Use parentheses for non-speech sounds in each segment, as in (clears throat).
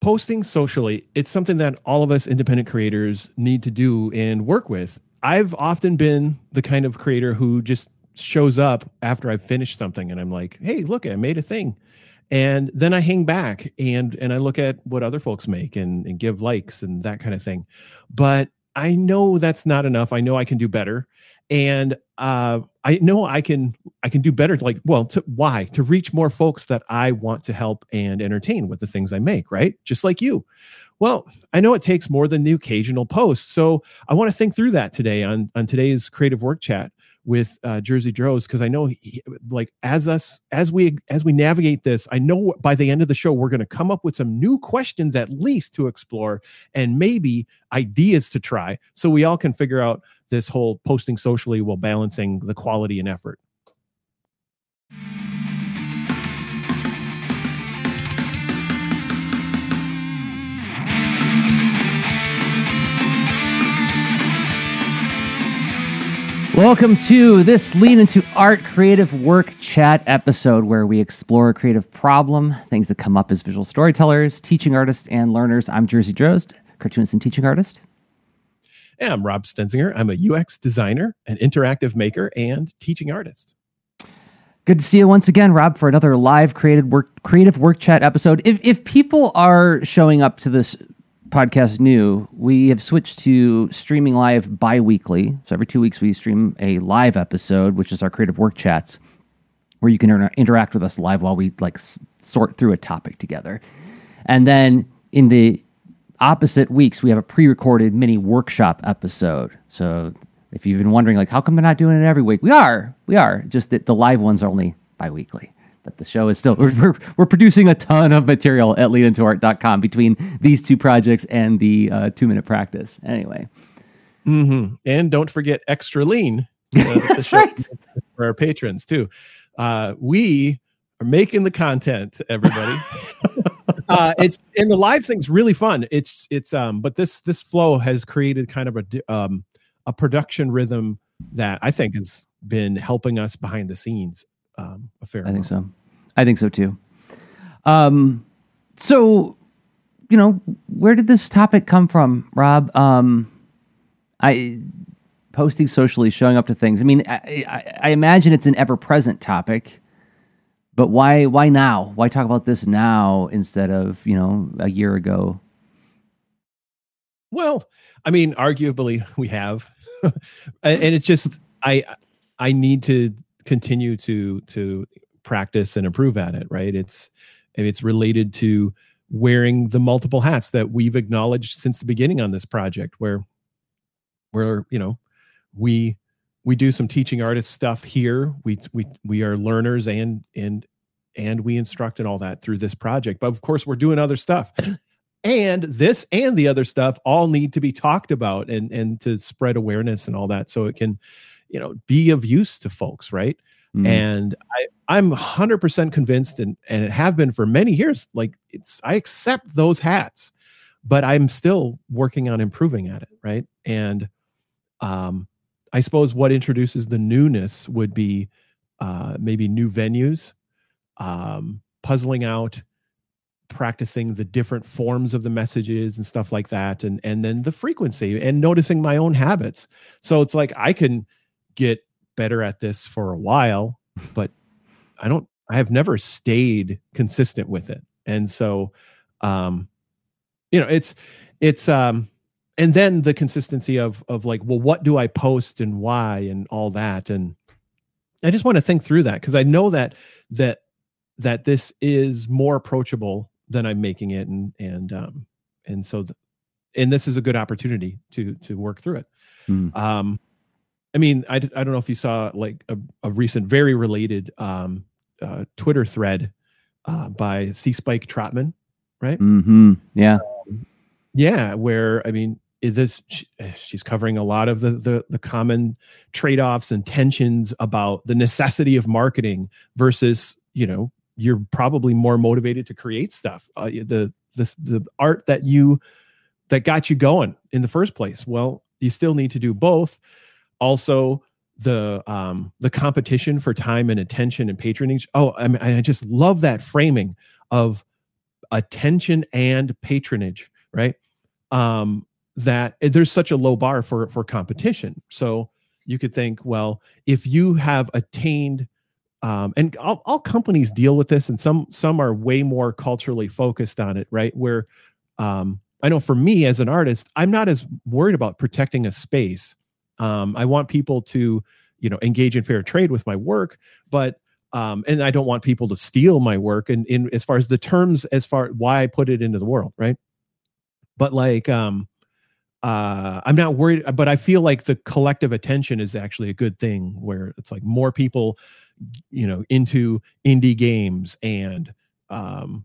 posting socially, it's something that all of us independent creators need to do and work with. I've often been the kind of creator who just shows up after I've finished something and I'm like, hey, look, I made a thing. And then I hang back and and I look at what other folks make and, and give likes and that kind of thing. But I know that's not enough. I know I can do better. And uh, I know I can I can do better. Like, well, to why to reach more folks that I want to help and entertain with the things I make, right? Just like you. Well, I know it takes more than the occasional post, so I want to think through that today on on today's creative work chat with uh, Jersey Drozd because I know he, like as us as we as we navigate this, I know by the end of the show we're going to come up with some new questions at least to explore and maybe ideas to try so we all can figure out this whole posting socially while balancing the quality and effort. Welcome to this Lean into Art Creative Work Chat episode where we explore a creative problem, things that come up as visual storytellers, teaching artists, and learners. I'm Jersey Drozd, cartoonist and teaching artist. Yeah, I'm Rob Stenzinger. I'm a UX designer, an interactive maker, and teaching artist. Good to see you once again, Rob, for another live created work creative work chat episode. If if people are showing up to this podcast new, we have switched to streaming live bi-weekly. So every two weeks we stream a live episode, which is our creative work chats, where you can inter- interact with us live while we like s- sort through a topic together. And then in the opposite weeks, we have a pre-recorded mini workshop episode. So if you've been wondering, like, how come they're not doing it every week? We are, we are. Just that the live ones are only bi-weekly. But the show is still (laughs) we're, we're, we're producing a ton of material at leanintoart.com between these two projects and the uh, two minute practice. Anyway. Mm-hmm. And don't forget extra lean. Uh, (laughs) That's right. For our patrons too. Uh, we are making the content, everybody. (laughs) uh, it's and the live thing's really fun. It's it's um, but this this flow has created kind of a um a production rhythm that I think has been helping us behind the scenes um a fair I think so. I think so too. Um, so, you know, where did this topic come from, Rob? Um, I posting socially, showing up to things. I mean, I, I, I imagine it's an ever-present topic, but why? Why now? Why talk about this now instead of you know a year ago? Well, I mean, arguably we have, (laughs) and it's just I I need to continue to to practice and improve at it. Right? It's it's related to wearing the multiple hats that we've acknowledged since the beginning on this project, where where you know we we do some teaching artist stuff here. We we we are learners and and and we instruct and all that through this project. But of course, we're doing other stuff and this and the other stuff all need to be talked about and and to spread awareness and all that so it can you know be of use to folks right Mm. and i i'm 100% convinced and and it have been for many years like it's i accept those hats but i'm still working on improving at it right and um i suppose what introduces the newness would be uh maybe new venues um puzzling out practicing the different forms of the messages and stuff like that and and then the frequency and noticing my own habits. So it's like i can get better at this for a while but i don't i have never stayed consistent with it. And so um you know it's it's um and then the consistency of of like well what do i post and why and all that? And i just want to think through that because i know that that that this is more approachable than i'm making it and and um and so th- and this is a good opportunity to to work through it Mm. um i mean i, I don't know if you saw like a, a recent very related um uh twitter thread uh by c spike trotman right hmm Yeah. yeah where i mean is this she- she's covering a lot of the the, the common trade-offs and tensions about the necessity of marketing versus you know you're probably more motivated to create stuff uh, the the the art that you that got you going in the first place well you still need to do both also the um the competition for time and attention and patronage oh i mean i just love that framing of attention and patronage, right? Um, that there's such a low bar for for competition. So you could think, well, if you have attained um, and all, all, companies deal with this and some some are way more culturally focused on it right? Where um, i know for me as an artist i'm not as worried about protecting a space. Um, i want people to you know engage in fair trade with my work but um, and i don't want people to steal my work and in as far as the terms as far why i put it into the world right? But like um uh i'm not worried but i feel like the collective attention is actually a good thing where it's like more people you know into indie games and um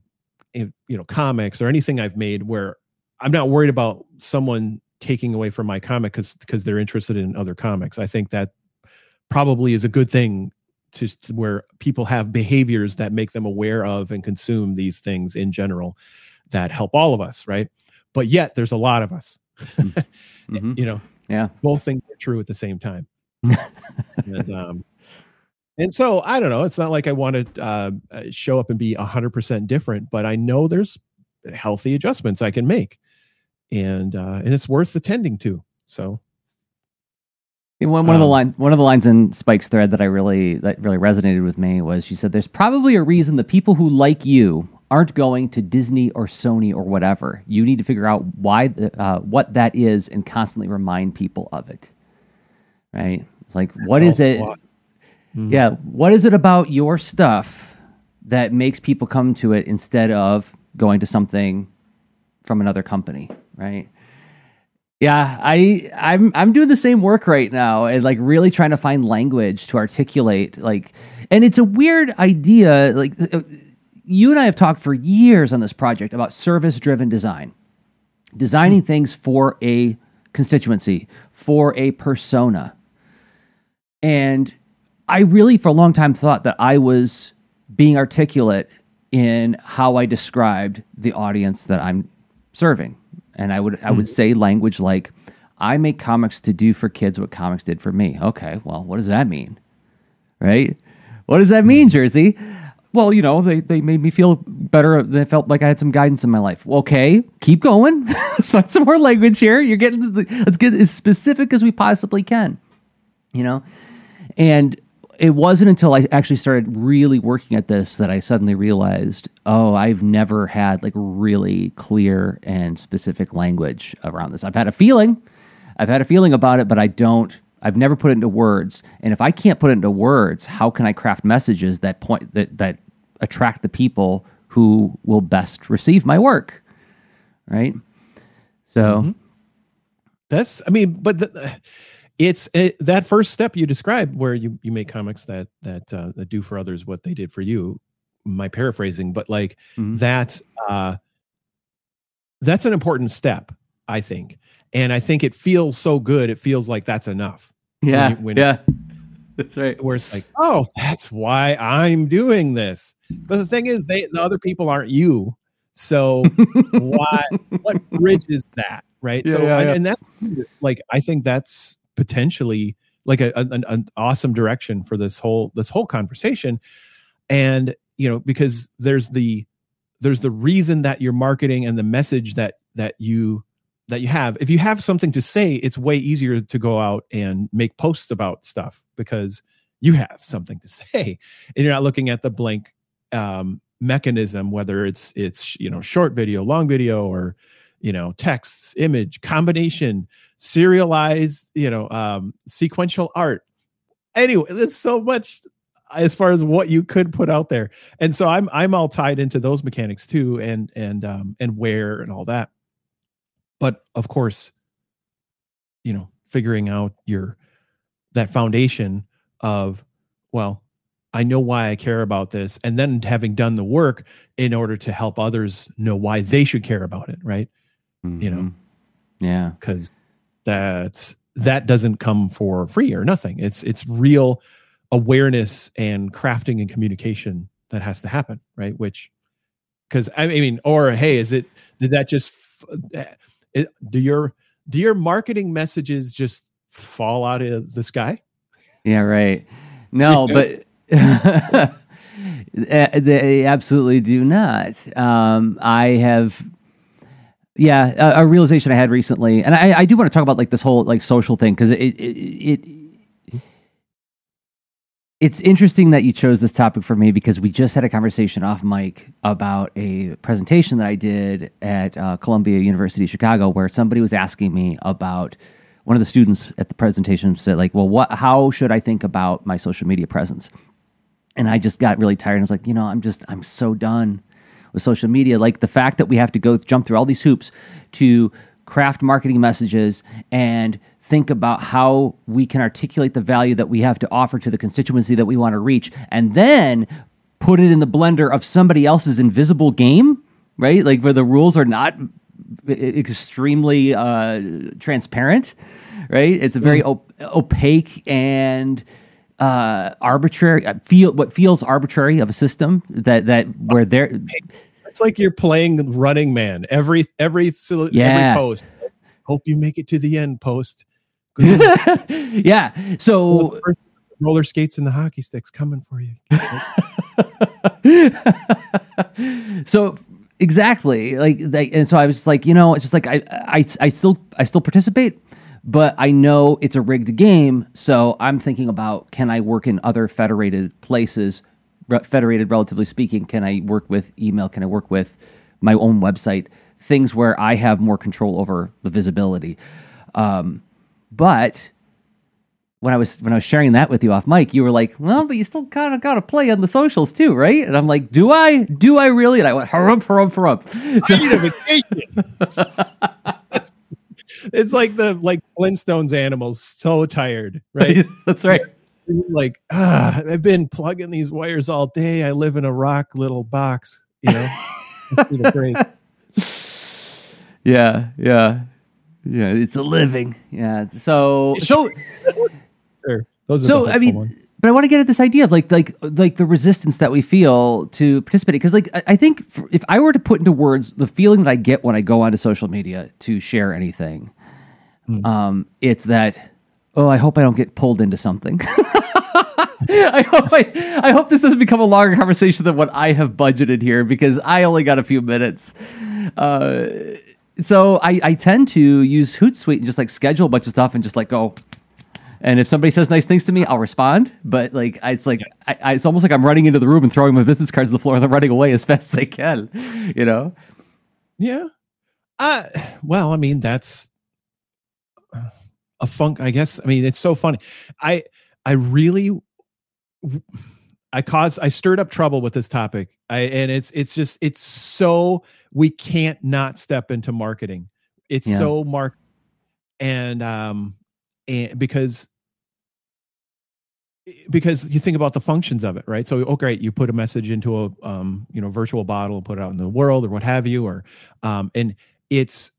you know comics or anything i've made where i'm not worried about someone taking away from my comic because because they're interested in other comics. I think that probably is a good thing to, to, where people have behaviors that make them aware of and consume these things in general that help all of us right? But yet there's a lot of us. (laughs) Mm-hmm. you know yeah. both things are true at the same time. (laughs) And um and so I don't know. It's not like I want to uh, uh show up and be hundred percent different, but I know there's healthy adjustments I can make, and uh, and it's worth attending to. So one, one um, of the um, lines one of the lines in Spike's thread that I really that really resonated with me was she said, "There's probably a reason the people who like you aren't going to Disney or Sony or whatever. You need to figure out why the, uh, what that is and constantly remind people of it. Right? Like, what is it? Mm-hmm. Yeah. What is it about your stuff that makes people come to it instead of going to something from another company, right? Yeah, I I'm I'm doing the same work right now and like really trying to find language to articulate like and it's a weird idea like uh, you and I have talked for years on this project about service driven design. Designing mm-hmm. things for a constituency, for a persona. And I really, for a long time, thought that I was being articulate in how I described the audience that I'm serving, and I would I would hmm. say language like, "I make comics to do for kids what comics did for me." Okay, well, what does that mean, right? What does that mean, hmm. Jersey? Well, you know, they, they made me feel better. They felt like I had some guidance in my life. Okay, keep going. (laughs) let's find some more language here. You're getting the, let's get as specific as we possibly can. You know, and it wasn't until I actually started really working at this that I suddenly realized, oh, I've never had like really clear and specific language around this. I've had a feeling, I've had a feeling about it, but I don't. I've never put it into words. And if I can't put it into words, how can I craft messages that point that that attract the people who will best receive my work? Right. So mm-hmm. that's. I mean, but. The, it's it, that first step you described where you you make comics that that uh, that do for others what they did for you my paraphrasing but like mm-hmm. that uh that's an important step i think. And i think it feels so good it feels like that's enough yeah when, when yeah. That's right. Where it's like oh that's why i'm doing this. But the thing is they the other people aren't you. So (laughs) why what bridges that right? Yeah, so yeah, yeah. and that like i think that's potentially like a, an, an awesome direction for this whole this whole conversation. And you know because there's the there's the reason that you're marketing and the message that that you that you have. If you have something to say it's way easier to go out and make posts about stuff because you have something to (laughs) say and you're not looking at the blank um, mechanism whether it's it's you know short video long video or you know text image combination serialized, you know, um, sequential art. Anyway, there's so much as far as what you could put out there. And so I'm I'm all tied into those mechanics too and and um and where and all that. But of course, you know, figuring out your that foundation of well, I know why I care about this and then having done the work in order to help others know why they should care about it, right? Mm-hmm. You know. Mm-hmm. Yeah. Cuz that that doesn't come for free or nothing. It's it's real awareness and crafting and communication that has to happen, right? Which because I mean, or hey, is it did that just it, do your do your marketing messages just fall out of the sky? Yeah, right. No, but Uh, (laughs) they absolutely do not. Um, I have, yeah, a, a, realization I had recently, and I, I do want to talk about like this whole like social thing because it, it, it it's interesting that you chose this topic for me because we just had a conversation off mic about a presentation that I did at uh, Columbia University Chicago where somebody was asking me about one of the students at the presentation said like, well, what, how should I think about my social media presence? And I just got really tired. and I was like, you know, I'm just, I'm so done with social media. Like the fact that we have to go jump through all these hoops to craft marketing messages and think about how we can articulate the value that we have to offer to the constituency that we want to reach and then put it in the blender of somebody else's invisible game right like where the rules are not extremely uh, transparent right it's a very mm. op- opaque and uh, arbitrary uh, feel what feels arbitrary of a system that that where there it's like you're playing running man every every yeah. every post hope you make it to the end post (laughs) yeah. So roller skates and the hockey sticks coming for you. (laughs) so exactly like they, and so I was just like, you know, it's just like I, I I still I still participate, but I know it's a rigged game. So I'm thinking about can I work in other federated places, federated relatively speaking? Can I work with email? Can I work with my own website? Things where I have more control over the visibility. Um, but when I was when I was sharing that with you off mic, you were like, "Well, but you still kind of got to play on the socials too, right?" And I'm like, "Do I? Do I really?" And I went, "Harump, harump, harump." So- I need a vacation. (laughs) it's like the like Flintstones animals, so tired, right? (laughs) That's right. It's like, ah, I've been plugging these wires all day. I live in a rock little box, you know. (laughs) yeah, yeah. Yeah, it's a living. Yeah. So so sure. Those so I mean one. but I want to get at this idea of like like like the resistance that we feel to participate because like I, I think if I were to put into words the feeling that I get when I go onto social media to share anything, mm. um, it's that oh I hope I don't get pulled into something. (laughs) I hope I, I hope this doesn't become a longer conversation than what I have budgeted here because I only got a few minutes. Uh, so I, I tend to use Hootsuite and just like schedule a bunch of stuff and just like go. And if somebody says nice things to me, I'll respond. But like, it's like I, I, it's almost like I'm running into the room and throwing my business cards to the floor and then running away as fast as I can. You know? Yeah. Uh, well, I mean, that's a funk. I guess. I mean, it's so funny. I I really I caused I stirred up trouble with this topic. I and it's it's just it's so we can't not step into marketing. It's yeah. so mark and um and because because you think about the functions of it, right? So, oh, great, you put a message into a, um, you know, virtual bottle, and put it out in the world, or what have you, or, um, and it's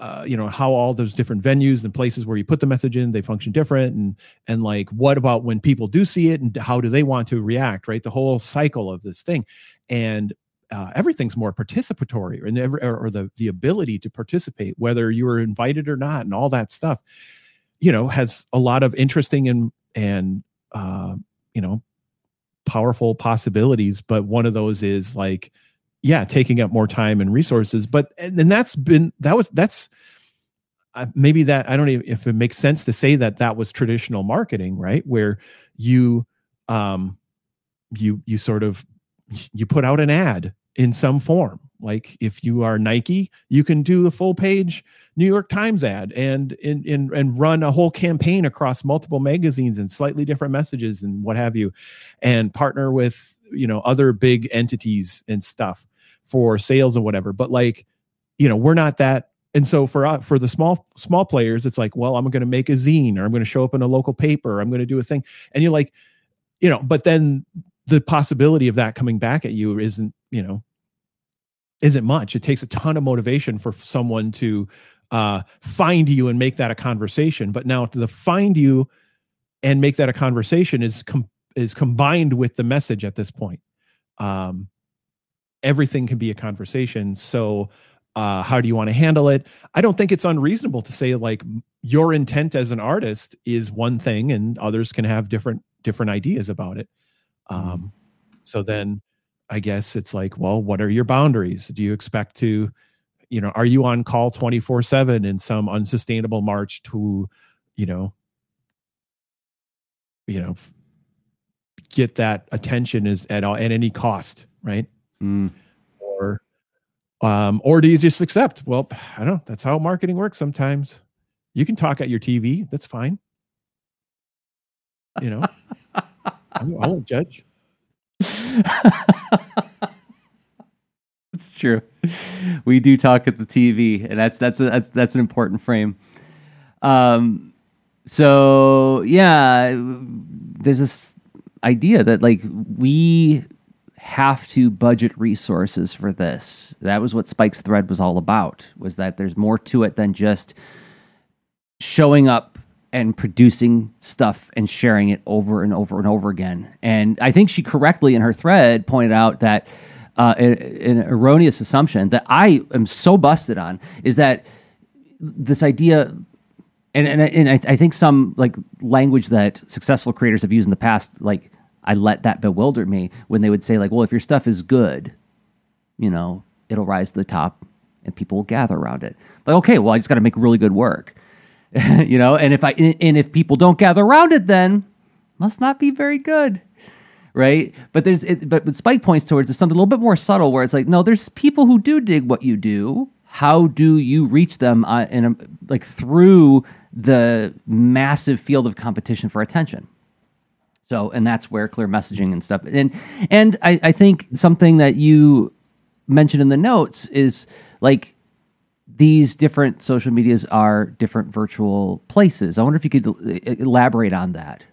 uh, you know how all those different venues and places where you put the message in they function different. And and like what about when people do see it and how do they want to react right? The whole cycle of this thing. And uh, everything's more participatory and every, or, or the the ability to participate whether you were invited or not and all that stuff you know has a lot of interesting and and uh, you know powerful possibilities. But one of those is like yeah taking up more time and resources but and, and that's been that was that's uh, maybe that i don't know if it makes sense to say that that was traditional marketing right? Where you um you you sort of you put out an ad in some form. Like if you are nike you can do a full page new york times ad and and and, and run a whole campaign across multiple magazines and slightly different messages and what have you and partner with you know other big entities and stuff for sales and whatever. But like, you know, we're not that. And so for uh, for the small small players, it's like, well, I'm going to make a zine, or I'm going to show up in a local paper, I'm going to do a thing, and you're like, you know, but then the possibility of that coming back at you isn't, you know, isn't much. It takes a ton of motivation for someone to uh, find you and make that a conversation. But now to find you and make that a conversation is com- is combined with the message at this point. Um, everything can be a conversation. So, uh, how do you want to handle it? I don't think it's unreasonable to say like your intent as an artist is one thing, and others can have different different ideas about it. Um, So then I guess it's like, well, what are your boundaries? Do you expect to, you know, are you on call 24 7 in some unsustainable march to, you know, you know, get that attention is at all at any cost, right? Mm. Or um, or do you just accept? Well, I don't know. That's how marketing works sometimes. You can talk at your TV. That's fine. You know, (laughs) I, I won't judge. it's true. We do talk at the TV, and that's that's a, that's, that's an important frame. Um, so yeah, there's this idea that like we have to budget resources for this. That was what Spike's thread was all about. Was that there's more to it than just showing up and producing stuff and sharing it over and over and over again. And I think she correctly in her thread pointed out that uh, an, erroneous assumption that I am so busted on is that this idea. And, and, and I, I think some like language that successful creators have used in the past, like I let that bewilder me when they would say like, well, if your stuff is good, you know, it'll rise to the top and people will gather around it. Like, okay, well, I just got to make really good work. (laughs) you know, and if I and if people don't gather around it, then must not be very good, right? But there's it, but, Spike points towards is something a little bit more subtle, where it's like, no, there's people who do dig what you do. How do you reach them uh, in a, like through the massive field of competition for attention? So, and that's where clear messaging and stuff. And and I, I think something that you mentioned in the notes is like these different social medias are different virtual places. I wonder if you could elaborate on that.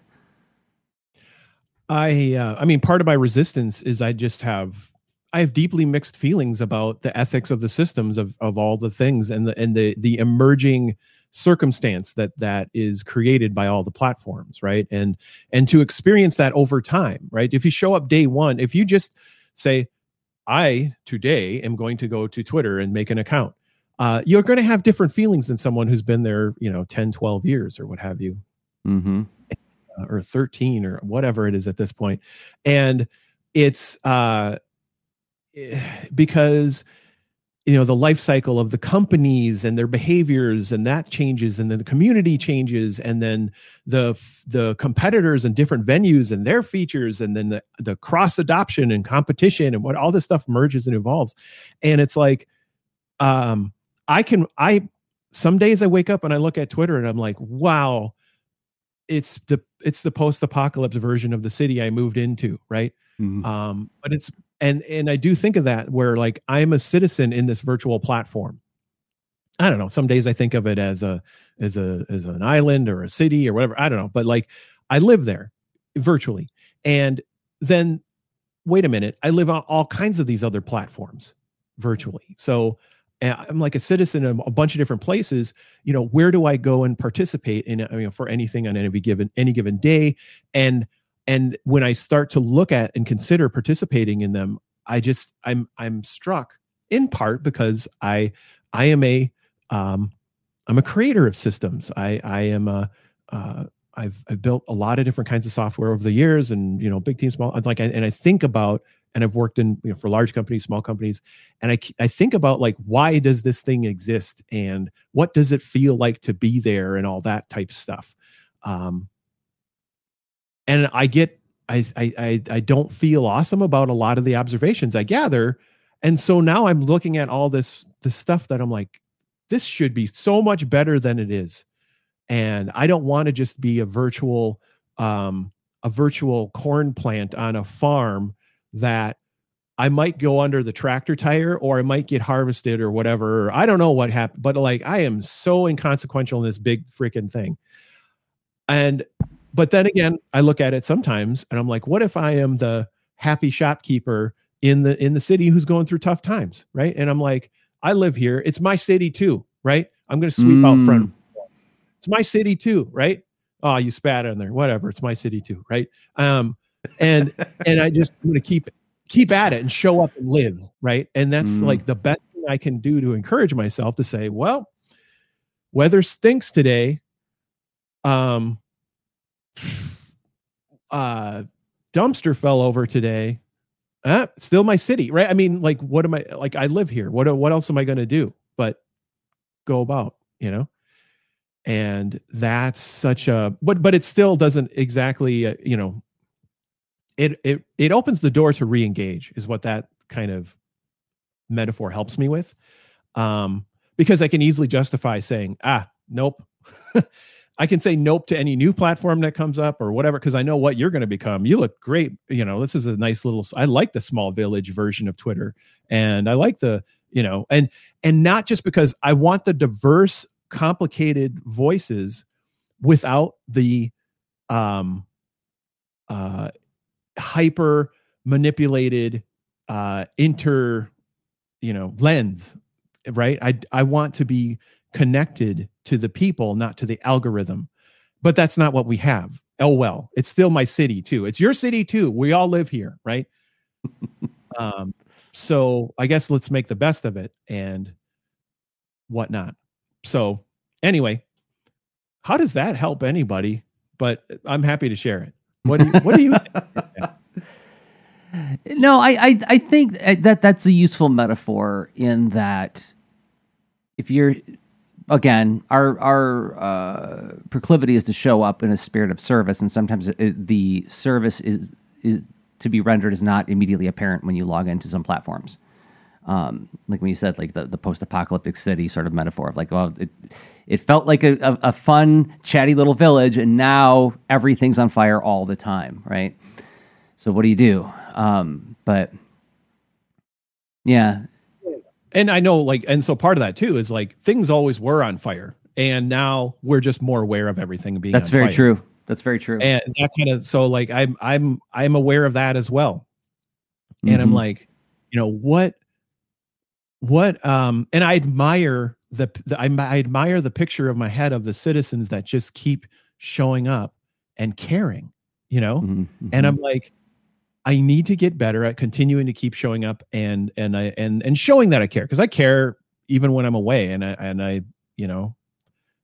I uh, I mean part of my resistance is I just have I have deeply mixed feelings about the ethics of the systems of of all the things and the and the the emerging circumstance that that is created by all the platforms right and and to experience that over time right if you show up day 1 if you just say I today am going to go to Twitter and make an account uh, you're going to have different feelings than someone who's been there, you know, 10, 12 years or what have you, mm-hmm. uh, or 13 or whatever it is at this point. And it's uh, eh, because, you know, the life cycle of the companies and their behaviors and that changes and then the community changes and then the, the competitors and different venues and their features and then the, the cross adoption and competition and what all this stuff merges and evolves. And it's like, um, I can I some days I wake up and I look at Twitter and I'm like, wow, it's the it's the post apocalypse version of the city I moved into, right? Mm-hmm. Um, but it's and and I do think of that where like I'm a citizen in this virtual platform. I don't know. Some days I think of it as a as a as an island or a city or whatever. I don't know, but like I live there virtually, and then wait a minute, I live on all kinds of these other platforms virtually. So eh, I'm like a citizen of a bunch of different places. You know, where do I go and participate in? I mean, for anything on any given any given day, and and when I start to look at and consider participating in them, I just I'm I'm struck in part because I I am a um, I'm a creator of systems. I I am a uh, I've I've built a lot of different kinds of software over the years, and you know, big team, small. Like, and I think about and I've worked in you know for large companies, small companies, and I I think about like why does this thing exist and what does it feel like to be there and all that type stuff. Um, and I get I I I don't feel awesome about a lot of the observations I gather, and so now I'm looking at all this the stuff that I'm like, this should be so much better than it is, and I don't want to just be a virtual um a virtual corn plant on a farm that I might go under the tractor tire or I might get harvested or whatever. I don't know what happened, but like I am so inconsequential in this big freaking thing. And but then again, I look at it sometimes and I'm like, what if I am the happy shopkeeper in the in the city who's going through tough times, right? And I'm like, I live here. It's my city too, right? I'm going to sweep mm. out front. Mm. It's my city too, right? Oh, you spat on there. Whatever. It's my city too, right? Um, and and I just I'm going to keep keep at it and show up and live, right? And that's mm. like the best thing I can do to encourage myself to say, well, weather stinks today. Um, uh, dumpster fell over today. uh, still my city, right? I mean, like, what am I like? I live here. What what else am I going to do? But go about, you know. And that's such a but but it still doesn't exactly, uh, you know. It it it opens the door to re-engage is what that kind of metaphor helps me with, um, because I can easily justify saying, ah, nope. (laughs) I can say nope to any new platform that comes up or whatever because I know what you're going to become. You look great. You know, this is a nice little. I like the small village version of Twitter, and I like the you know, and and not just because I want the diverse, complicated voices without the um uh hyper manipulated uh inter you know lens right i i want to be connected to the people, not to the algorithm. But that's not what we have. Oh well, it's still my city too. It's your city too. We all live here, right? (laughs) um, so I guess let's make the best of it and whatnot. So anyway, how does that help anybody? But I'm happy to share it. What do you, what do you? (laughs) no, I, I I think that that's a useful metaphor in that if you're again, our our uh, proclivity is to show up in a spirit of service, and sometimes it, the service is is to be rendered is not immediately apparent when you log into some platforms. Um, like when you said, like the, the post-apocalyptic city sort of metaphor of like, well, it it felt like a, a, a fun, chatty little village, and now everything's on fire all the time, right? So what do you do? Um, but yeah, and I know like and so part of that too is like things always were on fire and now we're just more aware of everything being That's very fire. true. That's very true. And that kind of so like I'm I'm I'm aware of that as well. And mm-hmm. I'm like, you know, what what um and I admire the, the I, I admire the picture of my head of the citizens that just keep showing up and caring, you know? Mm-hmm. And I'm like I need to get better at continuing to keep showing up and and I and and showing that I care because I care even when I'm away and I and I you know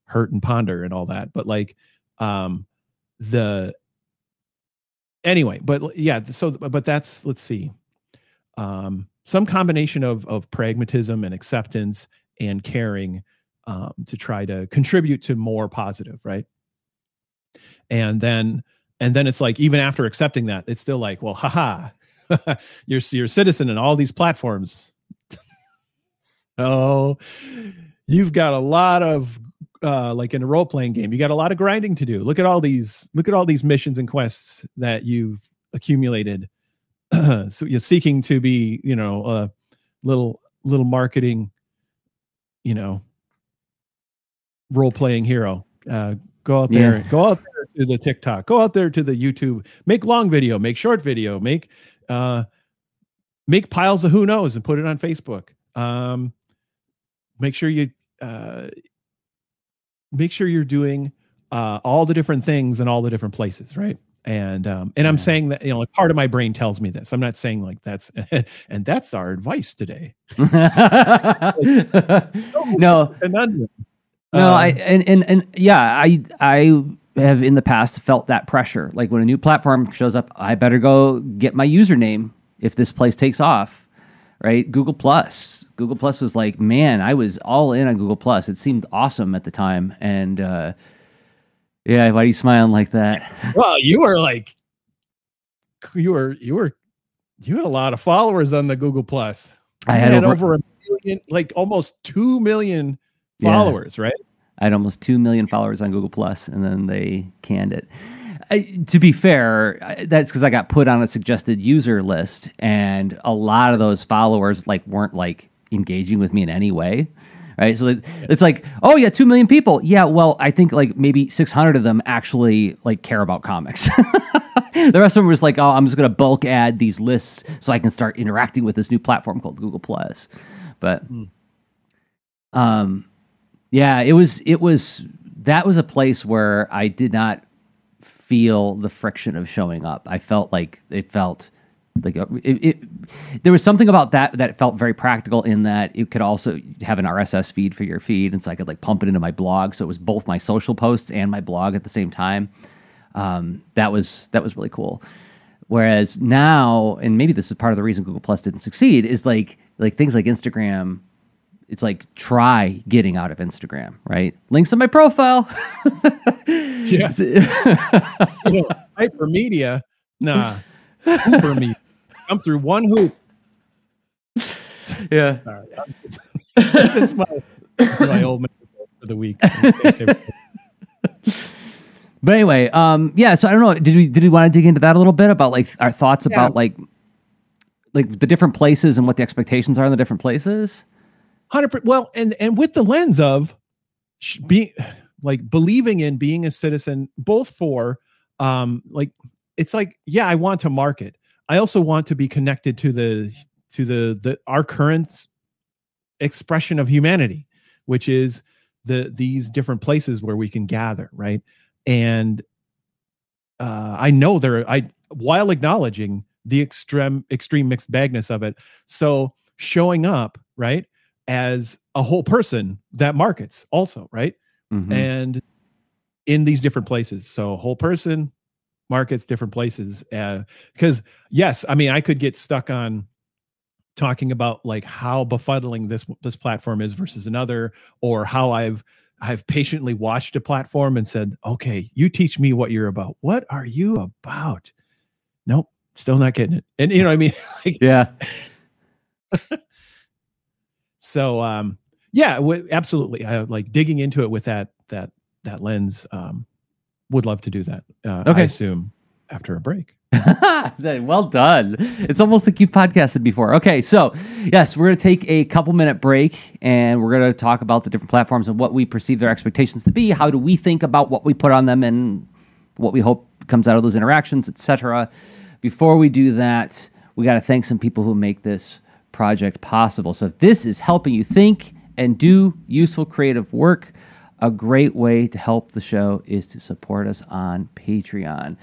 hurt and ponder and all that. But like um the anyway, but yeah, so but that's let's see. Um some combination of of pragmatism and acceptance and caring um to try to contribute to more positive, right? And then and then it's like even after accepting that it's still like well haha (laughs) you're you're a citizen in all these platforms. (laughs) Oh you've got a lot of uh like in a role playing game you got a lot of grinding to do. Look at all these look at all these missions and quests that you've accumulated. (clears throat) So you're seeking to be you know a little little marketing you know role playing hero. Uh go out there yeah. go out there to the TikTok, go out there to the YouTube, make long video, make short video, make uh make piles of who knows and put it on Facebook. Um make sure you uh make sure you're doing uh all the different things in all the different places, right? And um and I'm saying that you know like part of my brain tells me this. I'm not saying like that's (laughs) and that's our advice today. (laughs) like, no. No, um, I and, and and yeah, I I have in the past felt that pressure. Like when a new platform shows up, I better go get my username if this place takes off, right? Google Plus. Google Plus was like, man, I was all in on Google Plus. It seemed awesome at the time, and uh, yeah, why are you smiling like that? (laughs) Well, you were like, you were you were you had a lot of followers on the Google Plus. I had, had over, over, a million, like almost two million followers, yeah. right? I had almost two million followers on Google Plus, and then they canned it. I, to be fair, that's because I got put on a suggested user list, and a lot of those followers like weren't like engaging with me in any way. Right, so it's like, oh yeah, two million people. Yeah, well, I think like maybe six hundred of them actually like care about comics. (laughs) the rest of them was like, oh, I'm just gonna bulk add these lists so I can start interacting with this new platform called Google Plus. But, mm. um, yeah, it was it was that was a place where I did not feel the friction of showing up. I felt like it felt like it, it, there was something about that that felt very practical in that it could also have an RSS feed for your feed, and so I could like pump it into my blog. So it was both my social posts and my blog at the same time. Um, that was that was really cool. Whereas now, and maybe this is part of the reason Google Plus didn't succeed, is like like things like Instagram. It's like try getting out of Instagram, right? Links in my profile. (laughs) Yeah. (laughs) you know, hypermedia, nah. (laughs) Hooper me. I'm through one hoop. yeah. Sorry. that's my that's my old man for the week. But anyway, um, yeah. So I don't know. Did we did we want to dig into that a little bit about like our thoughts Yeah. about like like the different places and what the expectations are in the different places? Hundred percent. Well, and and with the lens of being like believing in being a citizen, both for um like it's like yeah, I want to market. I also want to be connected to the to the the our current expression of humanity, which is the these different places where we can gather, right? And uh, I know there. I while acknowledging the extreme extreme mixed bagness of it, so showing up right as a whole person that markets also right? Mhm. and in these different places. So whole person markets different places uh because yes i mean i could get stuck on talking about like how befuddling this this platform is versus another or how i've i've patiently watched a platform and said okay you teach me what you're about. What are you about? Nope still not getting it. And you know what i mean? (laughs) Like yeah. (laughs) so um yeah w- absolutely i like digging into it with that that that lens um would love to do that uh, i Okay. assume after a break (laughs) well done. It's almost like you've podcasted before. Okay, so yes, we're going to take a couple minute break and we're going to talk about the different platforms and what we perceive their expectations to be. How do we think about what we put on them and what we hope comes out of those interactions, etc. Before we do that, we got to thank some people who make this project possible. So if this is helping you think and do useful creative work, a great way to help the show is to support us on Patreon.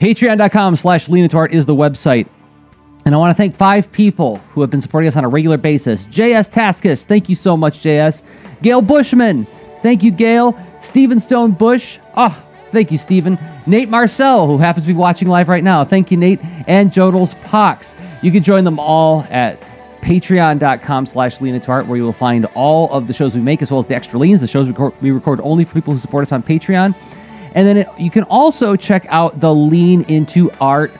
Patreon.com slash leanintoart is the website. And I want to thank five people who have been supporting us on a regular basis. JS Taskus, thank you so much, JS. Gail Bushman, thank you, Gail. Stephen Stone Bush, oh, thank you, Stephen. Nate Marcel, who happens to be watching live right now, thank you, Nate. And Jodels Pox. You can join them all at patreon.com slash leanintoart where you will find all of the shows we make as well as the extra leans the shows we record, we record only for people who support us on patreon and then it, you can also check out the Lean Into Art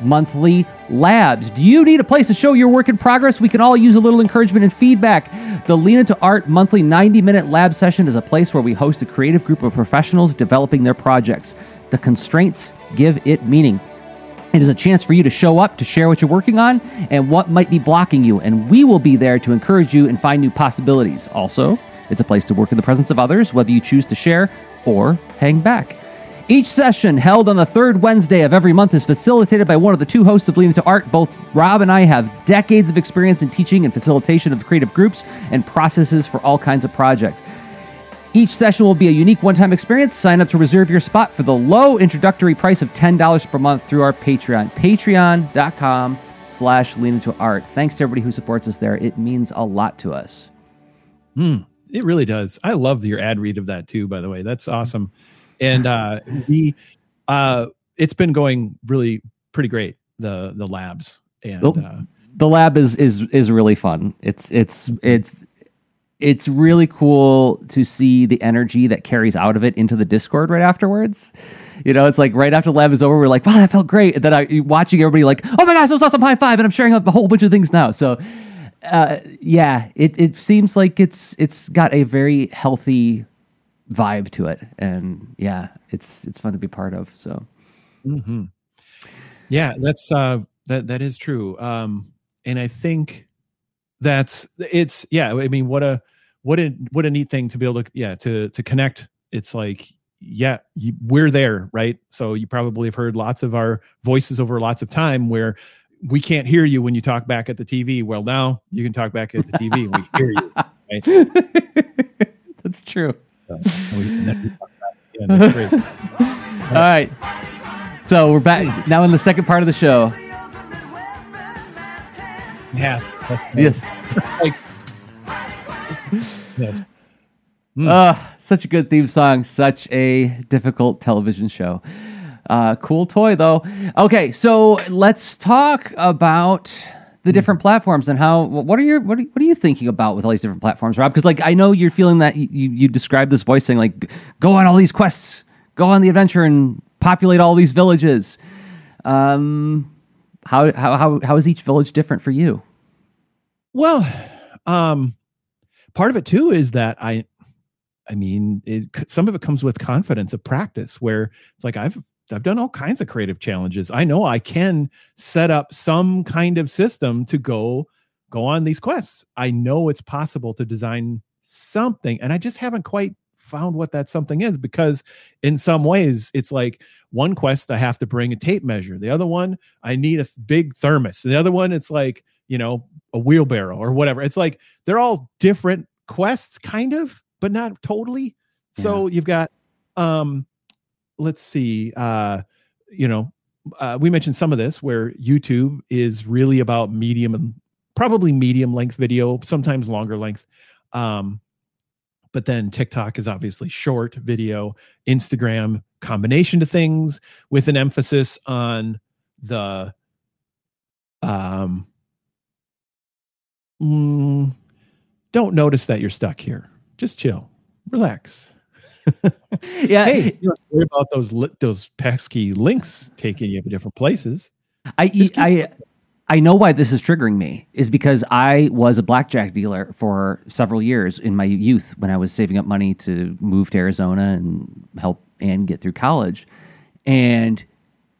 monthly labs. Do you need a place to show your work in progress? We can all use a little encouragement and feedback. The Lean Into Art monthly 90 minute lab session is a place where we host a creative group of professionals developing their projects. The constraints give it meaning. It is a chance for you to show up, to share what you're working on, and what might be blocking you. And we will be there to encourage you and find new possibilities. Also, it's a place to work in the presence of others, whether you choose to share or hang back. Each session, held on the third Wednesday of every month, is facilitated by one of the two hosts of Lean Into Art. Both Rob and I have decades of experience in teaching and facilitation of creative groups and processes for all kinds of projects. Each session will be a unique one-time experience. Sign up to reserve your spot for the low introductory price of $10 per month through our Patreon. Patreon.com slash lean into art. Thanks to everybody who supports us there. It means a lot to us. Hmm, it really does. I love your ad read of that too, by the way. That's awesome. And uh we uh it's been going really pretty great, the the labs. And uh The lab is is is really fun. It's it's it's it's really cool to see the energy that carries out of it into the Discord right afterwards. You know, it's like right after lab is over, we're like, wow, that felt great. And then I, watching everybody like, oh my gosh, that was awesome, high five. And I'm sharing a whole bunch of things now. So, uh, yeah, it, it seems like it's it's got a very healthy vibe to it. And yeah, it's it's fun to be part of. So, mhm. yeah, that's uh that that is true. Um and I think that's it's yeah, I mean what a what a what a neat thing to be able to yeah, to to connect. It's like yeah, you, we're there, right? So you probably have heard lots of our voices over lots of time where we can't hear you when you talk back at the TV. Well, now you can talk back at the TV and we hear you. Right? (laughs) that's true. So, and we- and then we talk back again. That's great. (laughs) All right. So we're back now in the second part of the show. Yes, that's (laughs) Yes. like yes. Mm. Uh, such a good theme song, such a difficult television show. Uh, cool toy though. Okay, so let's talk about the different platforms and how. What are your what are, what are you thinking about with all these different platforms, Rob? Because like I know you're feeling that you you described this voice saying like go on all these quests, go on the adventure and populate all these villages. Um, how how how how is each village different for you? Well, um, part of it too is that I I mean, it, some of it comes with confidence of practice, where it's like I've I've done all kinds of creative challenges. I know I can set up some kind of system to go go on these quests. I know it's possible to design something, and I just haven't quite found what that something is because in some ways it's like one quest I have to bring a tape measure. The other one I need a big thermos. The other one it's like, you know, a wheelbarrow or whatever. It's like they're all different quests kind of but not totally. So you've got um let's see uh you know uh, we mentioned some of this where YouTube is really about medium and probably medium length video, sometimes longer length. Um, but then TikTok is obviously short video, Instagram combination of things with an emphasis on the um mm, don't notice that you're stuck here just chill, relax. (laughs) yeah. Hey, you don't worry about those li- those pesky links taking you to different places. I I I know why this is triggering me is because I was a blackjack dealer for several years in my youth when I was saving up money to move to Arizona and help Ann get through college. And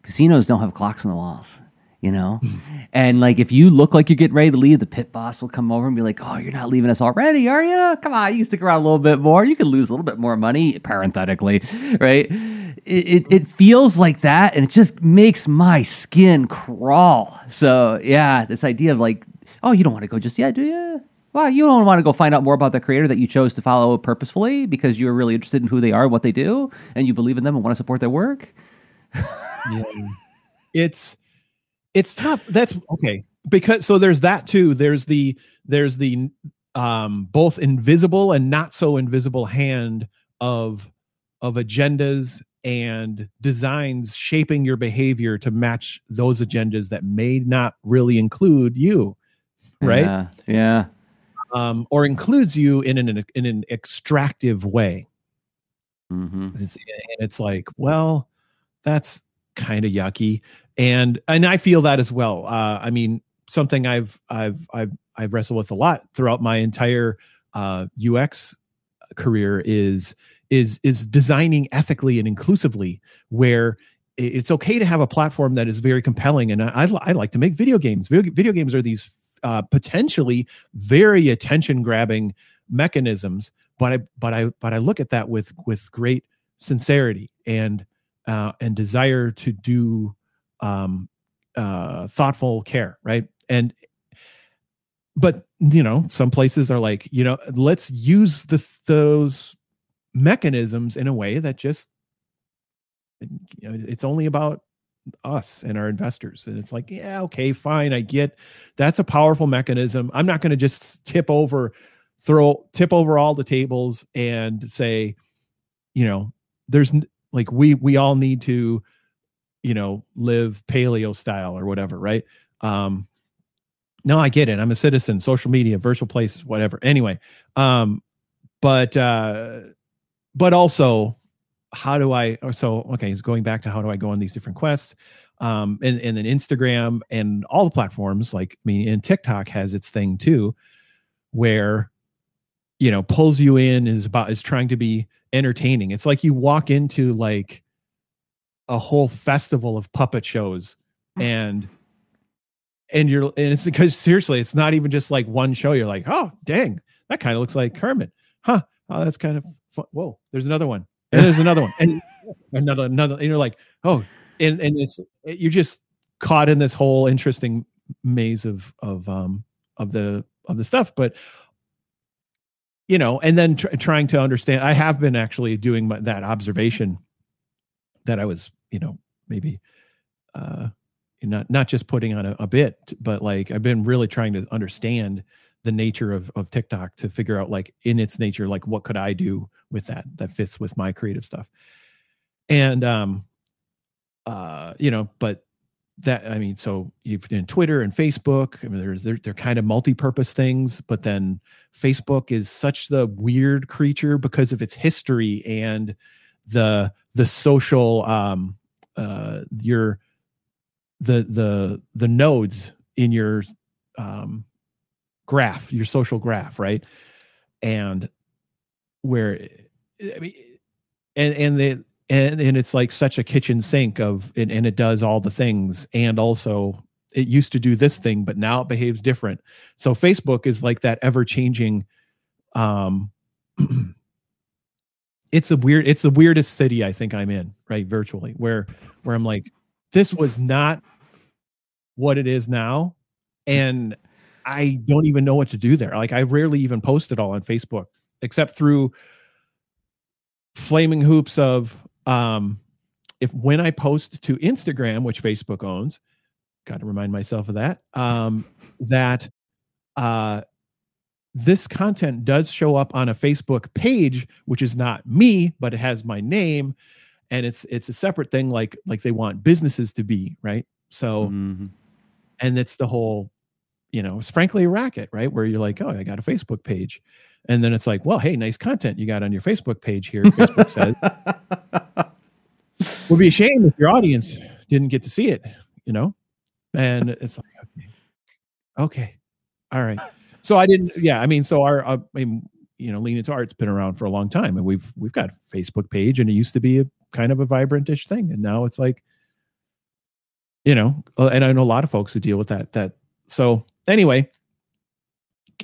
casinos don't have clocks on the walls you know? Hmm. and like if you look like you're getting ready to leave, the pit boss will come over and be like, Oh, you're not leaving us already, are you? Come on, you stick around a little bit more. You can lose a little bit more money, parenthetically, (laughs) right? It, it, it feels like that and it just makes my skin crawl. So yeah, this idea of like, oh, you don't want to go just yet, do you? Well, you don't want to go find out more about the creator that you chose to follow purposefully because you're really interested in who they are, and what they do, and you believe in them and want to support their work. yeah. (laughs) It's it's tough. That's okay. Because so there's that too. There's the there's the um both invisible and not so invisible hand of of agendas and designs shaping your behavior to match those agendas that may not really include you right? Yeah, yeah. um or includes you in an in an extractive way. Mm-hmm. it's, and it's like well that's kind of yucky and and I feel that as well. Uh, I mean, something I've I've I've I've wrestled with a lot throughout my entire uh, UX career is is is designing ethically and inclusively, where it's okay to have a platform that is very compelling. And I I like to make video games. Video, video games are these uh, potentially very attention grabbing mechanisms, but I but I but I look at that with with great sincerity and uh, and desire to do um, uh, thoughtful care, right? And but you know, some places are like, you know, let's use the those mechanisms in a way that just you know, it's only about us and our investors and it's like yeah okay fine i get that's a powerful mechanism i'm not going to just tip over throw tip over all the tables and say you know there's like we we all need to you know, live paleo style or whatever, right? Um, no, I get it. I'm a citizen, social media, virtual places, whatever. Anyway, um, but uh, but also, how do I? So okay, it's going back to how do I go on these different quests? Um, and and then Instagram and all the platforms, like I mean, and TikTok has its thing too, where you know pulls you in is about is trying to be entertaining. It's like you walk into like a whole festival of puppet shows and and you're and it's because seriously it's not even just like one show you're like oh dang that kind of looks like kermit huh oh that's kind of fun. whoa there's another one and there's another one and another another and you're like oh and and it's you're just caught in this whole interesting maze of of um of the of the stuff but you know and then tr- trying to understand i have been actually doing my, that observation that i was you know maybe uh not not just putting on a, a bit but like i've been really trying to understand the nature of of tiktok to figure out like in its nature like what could i do with that that fits with my creative stuff and um uh, you know, but that I mean, so you've in Twitter and Facebook. I mean, there's they're they're kind of multi-purpose things, but then Facebook is such the weird creature because of its history and the the social um uh your the the the nodes in your um graph, your social graph, right? And where I mean and and the and and it's like such a kitchen sink of and, and it does all the things and also it used to do this thing but now it behaves different so facebook is like that ever changing um (clears throat) it's a weird it's the weirdest city i think i'm in right virtually where where i'm like this was not what it is now and i don't even know what to do there. Like i rarely even post it all on facebook except through flaming hoops of um, if when I post to Instagram, which Facebook owns, got to remind myself of that, um, that uh, this content does show up on a Facebook page, which is not me, but it has my name, and it's it's a separate thing, like like they want businesses to be right. So, mm-hmm. and it's the whole, you know, it's frankly a racket, right? Where you're like, oh, I got a Facebook page, and then it's like, well, hey, nice content you got on your Facebook page here. Facebook says (laughs) would be a shame if your audience didn't get to see it, you know? And it's like, okay, okay, all right. So I didn't, yeah. I mean, so our, uh, I mean, you know, Lean Into Art's been around for a long time, and we've we've got Facebook page, and it used to be a kind of a vibrantish thing, and now it's like, you know, uh, and I know a lot of folks who deal with that. That so anyway,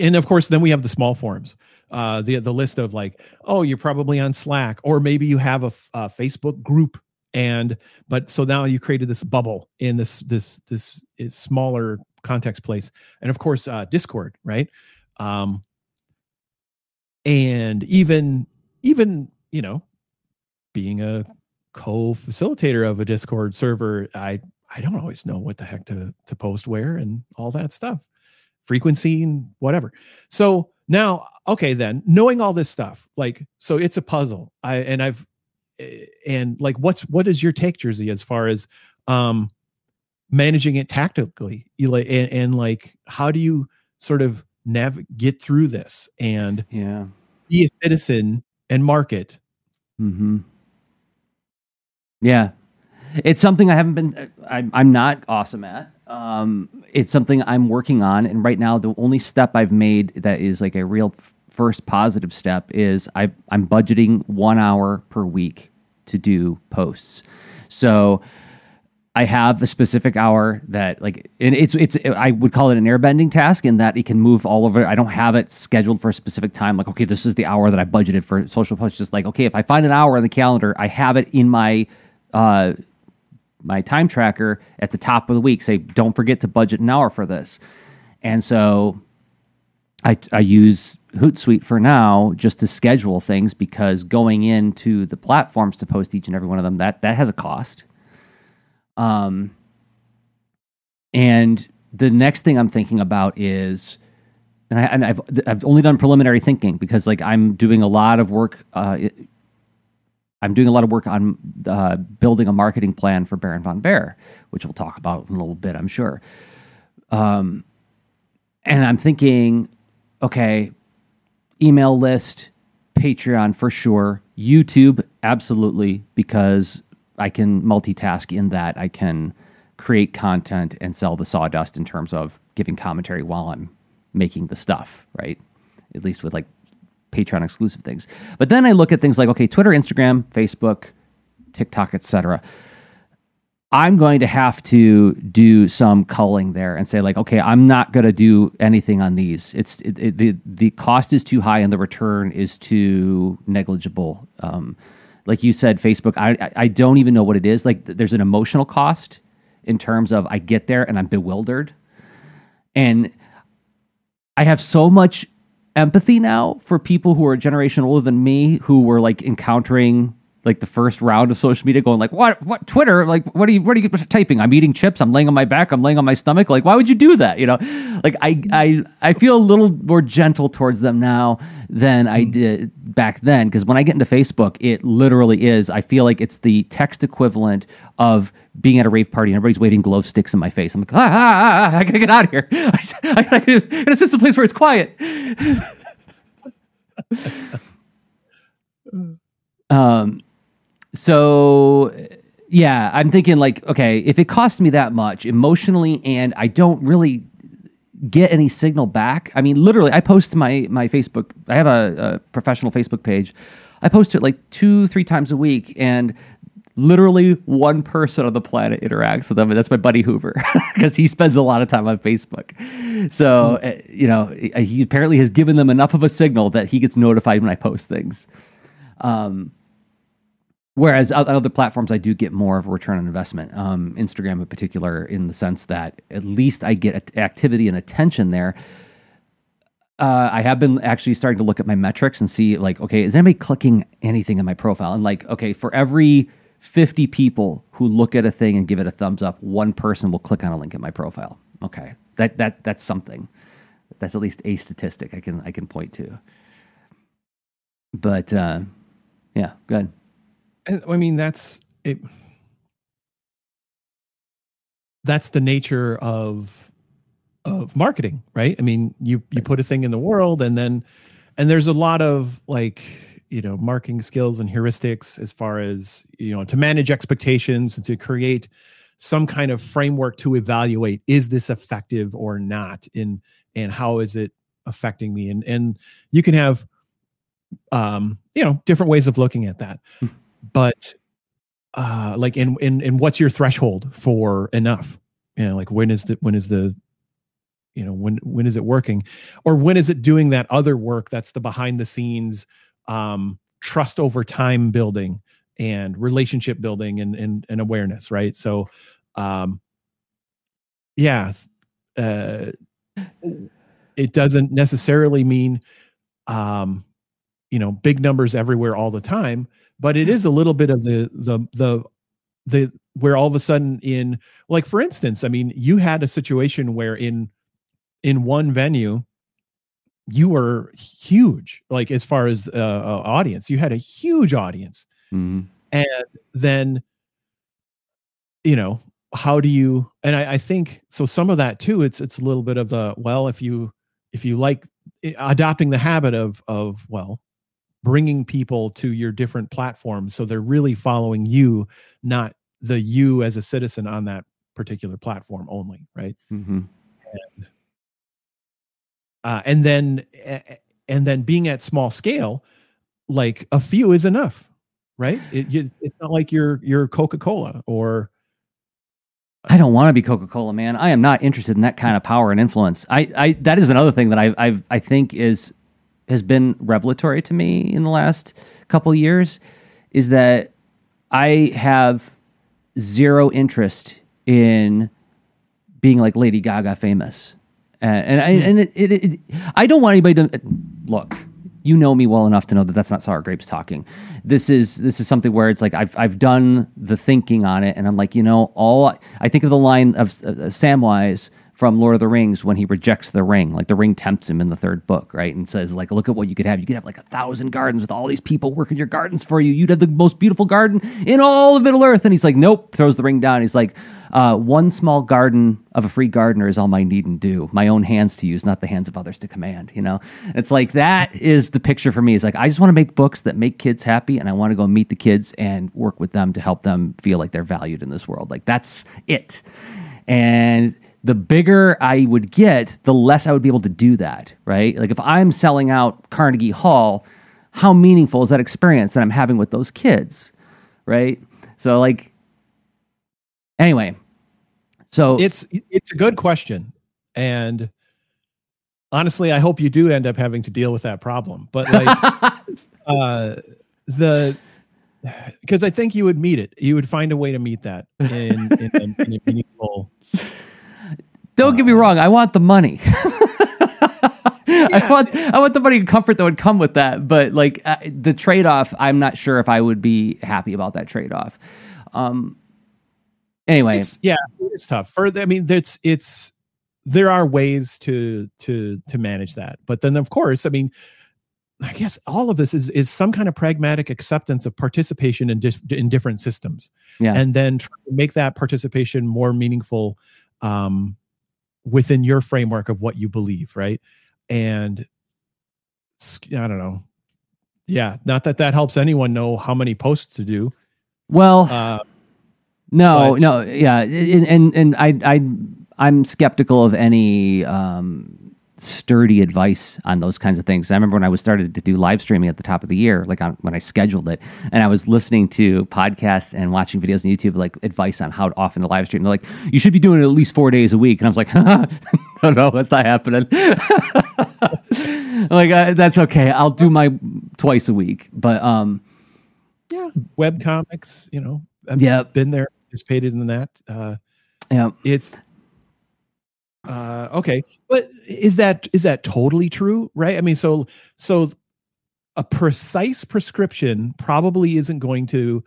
and of course, then we have the small forums uh, the the list of like, oh, you're probably on Slack, or maybe you have a, a Facebook group, and but so now you created this bubble in this this this is smaller context place, and of course uh, Discord, right? Um, and even even you know, being a co-facilitator of a Discord server, I I don't always know what the heck to to post where and all that stuff, frequency and whatever. So now, okay, then knowing all this stuff, like, so it's a puzzle. I and I've and like, what's what is your take, Jersey, as far as um managing it tactically, and, and like, how do you sort of nav get through this and yeah, be a citizen and market? mm-hmm Yeah, it's something I haven't been. I'm I'm not awesome at. Um, it's something I'm working on, and right now the only step I've made that is like a real first positive step is I I'm budgeting one hour per week to do posts. So I have a specific hour that like and it's it's I would call it an airbending task in that it can move all over. I don't have it scheduled for a specific time. Like okay, this is the hour that I budgeted for social posts. Just like okay, if I find an hour on the calendar, I have it in my uh, my time tracker at the top of the week say don't forget to budget an hour for this and so i i use hootsuite for now just to schedule things because going into the platforms to post each and every one of them that that has a cost um and the next thing i'm thinking about is and, I, and I've I've only done preliminary thinking because like I'm doing a lot of work uh, I'm doing a lot of work on uh, building a marketing plan for Baron von Bear, which we'll talk about in a little bit, I'm sure. Um, and I'm thinking, okay, email list, Patreon for sure, YouTube absolutely because I can multitask in that I can create content and sell the sawdust in terms of giving commentary while I'm making the stuff, right? At least with like Patreon exclusive things. But then I look at things like okay, Twitter, Instagram, Facebook, TikTok, etc. I'm going to have to do some culling there and say like, okay, I'm not going to do anything on these. It's it, it, the the cost is too high and the return is too negligible. Um, like you said, Facebook, I I don't even know what it is. Like there's an emotional cost in terms of I get there and I'm bewildered, and I have so much empathy now for people who are a generation older than me who were like encountering like the first round of social media going like what what twitter? Like what are you what are you typing? I'm eating chips. I'm laying on my back. I'm laying on my stomach. Like why would you do that? You know? Like i i i feel a little more gentle towards them now than i did back then because when i get into facebook it literally is i feel like it's the text equivalent of being at a rave party and everybody's waving glow sticks in my face. I'm like ah, ah, ah i gotta get out of here. (laughs) I, I, I gotta sit someplace where it's quiet. (laughs) (laughs) Um so yeah, I'm thinking like, okay, if it costs me that much emotionally and I don't really get any signal back, I mean, literally, I post my my Facebook. I have a, a professional Facebook page. I post it like two, three times a week, and literally one person on the planet interacts with them, and that's my buddy Hoover (laughs) because he spends a lot of time on Facebook. So hmm. eh, you know, he apparently has given them enough of a signal that he gets notified when I post things. Um, Whereas other platforms, I do get more of a return on investment. Um, Instagram, in particular, in the sense that at least I get activity and attention there. Uh, I have been actually starting to look at my metrics and see, like, okay, is anybody clicking anything in my profile? And like, okay, for every 50 people who look at a thing and give it a thumbs up, one person will click on a link in my profile. Okay, that that that's something. That's at least a statistic I can I can point to. But uh, yeah, good. And, I mean, that's it. That's the nature of of marketing, right? I mean, you you put a thing in the world, and then and there's a lot of like you know marketing skills and heuristics as far as you know to manage expectations and to create some kind of framework to evaluate is this effective or not? In and how is it affecting me? And and you can have um you know different ways of looking at that. Hmm but uh like in in in what's your threshold for enough? You know like when is the when is the you know when when is it working? Or when is it doing that other work that's the behind the scenes um trust over time building and relationship building and and, and awareness right? So um yeah uh it doesn't necessarily mean um you know big numbers everywhere all the time but it is a little bit of the the the the where all of a sudden in like for instance i mean you had a situation where in in one venue you were huge like as far as uh, uh audience. You had a huge audience. Mm-hmm. and then you know how do you and I, I think so some of that too it's it's a little bit of the well if you if you like eh, adopting the habit of of well bringing people to your different platforms so they're really following you not the you as a citizen on that particular platform only right mm-hmm. and, uh, and then and then being at small scale like a few is enough right it, it's not like you're you're coca-cola or I don't want to be Coca Cola, man. I am not interested in that kind of power and influence. I, I that is another thing that I, I've, I think is has been revelatory to me in the last couple years is that I have zero interest in being like Lady Gaga famous. Uh, and I and it, it, it, I don't want anybody to look. You know me well enough to know that that's not sour grapes talking. This is this is something where it's like I've I've done the thinking on it, and I'm like, you know, all I think of the line of uh, Samwise from Lord of the Rings when he rejects the ring. Like the ring tempts him in the third book, right? And says, like, look at what you could have. You could have like a thousand gardens with all these people working your gardens for you. You'd have the most beautiful garden in all of Middle Earth. And he's like, nope, throws the ring down. He's like, uh, one small garden of a free gardener is all my need and do. My own hands to use, not the hands of others to command. You know, it's like that is the picture for me. It's like I just want to make books that make kids happy, and I want to go meet the kids and work with them to help them feel like they're valued in this world. Like that's it. And the bigger I would get, the less I would be able to do that, right? Like if I'm selling out Carnegie Hall, how meaningful is that experience that I'm having with those kids, right? So like anyway, so it's it's a good question and honestly I hope you do end up having to deal with that problem. But like (laughs) uh the (sighs) because I think you would meet it. You would find a way to meet that in, in, in a meaningful don't get me wrong, I want the money. (laughs) I want I want the money and comfort that would come with that, but like uh, the trade off, I'm not sure if I would be happy about that trade off. Um. Anyway, It's, yeah, it's tough. For I mean, it's it's there are ways to to to manage that, but then of course, I mean, I guess all of this is is some kind of pragmatic acceptance of participation in dis, in different systems, Yeah. and then try to make that participation more meaningful um, within your framework of what you believe, right? And I don't know, yeah, not that that helps anyone know how many posts to do. well, Uh, No, But- no, yeah, and and, and I I I'm skeptical of any um, sturdy advice on those kinds of things. I remember when I was started to do live streaming at the top of the year, like on, when I scheduled it, and I was listening to podcasts and watching videos on YouTube, like advice on how often to live stream. They're like, you should be doing it at least four days a week, and I was like, (laughs) no, no, that's not happening. (laughs) like uh, that's okay. I'll do my twice a week, but um, yeah, web comics, you know, I've yeah, been there, participated in that. Uh, yeah. it's uh okay. But is that is that totally true? Right? I mean so so a precise prescription probably isn't going to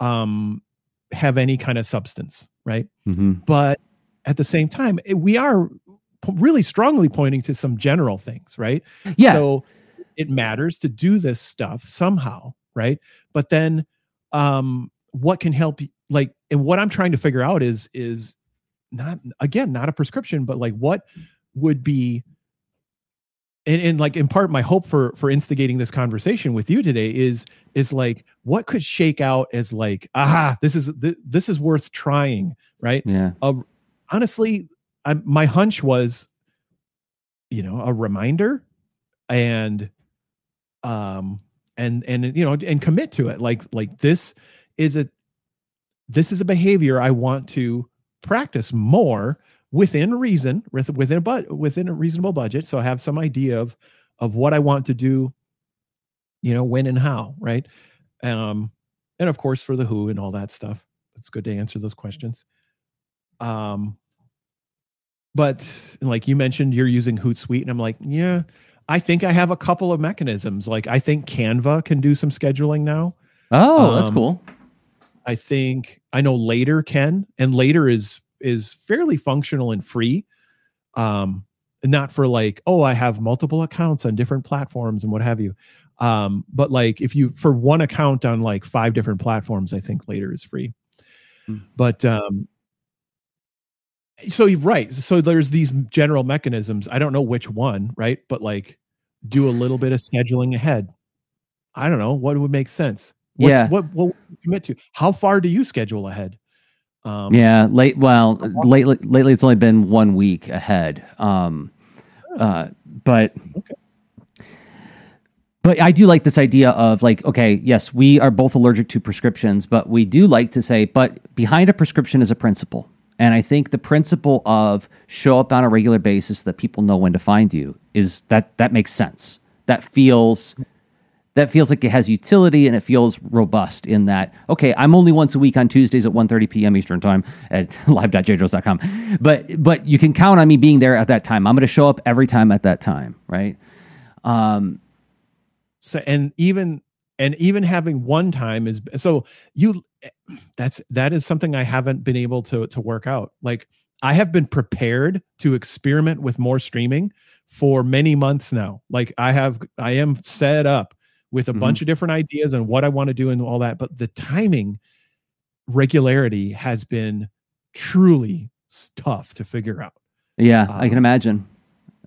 um have any kind of substance right? Hmm but at the same time eh, we are really strongly pointing to some general things right? Yeah, so it matters to do this stuff somehow, right? But then um what can help like and what I'm trying to figure out is is not again, not a prescription, but like what would be and, and like in part my hope for for instigating this conversation with you today is is like what could shake out as like aha this is th- this is worth trying right yeah. honestly I, my hunch was you know a reminder and um and and you know and commit to it like like this is a this is a behavior i want to practice more within reason within a but within a reasonable budget. So i have some idea of of what i want to do you know when and how right? Um and of course for the who and all that stuff it's good to answer those questions. Um but like you mentioned you're using hootsuite and i'm like yeah i think i have a couple of mechanisms. Like i think canva can do some scheduling now. Oh, that's Um, cool. I think i know later can and later is is fairly functional and free. Um and not for like oh i have multiple accounts on different platforms and what have you. Um but like if you for one account on like five different platforms i think later is free. Hmm. but um so you're right. So there's these general mechanisms. I don't know which one right? But like do a little bit of scheduling ahead. I don't know. What would make sense What's- Yeah. what what commit to how far do you schedule ahead um Yeah, late. Well, lately, lately it's only been one week ahead. Um, uh, but Okay. but I do like this idea of like, okay, yes, we are both allergic to prescriptions, but we do like to say, but behind a prescription is a principle, and I think the principle of show up on a regular basis so that people know when to find you is that that makes sense. That feels that feels like it has utility and it feels robust in that okay i'm only once a week on tuesdays at 1.30 p.m eastern time at (laughs) live.jadros.com but but you can count on me being there at that time. I'm going to show up every time at that time right? Um so and even and even having one time is so you that's that is something i haven't been able to to work out. Like i have been prepared to experiment with more streaming for many months now. Like i have i am set up with a Mhm. bunch of different ideas and what i want to do and all that but the timing regularity has been truly tough to figure out yeah i can Um, imagine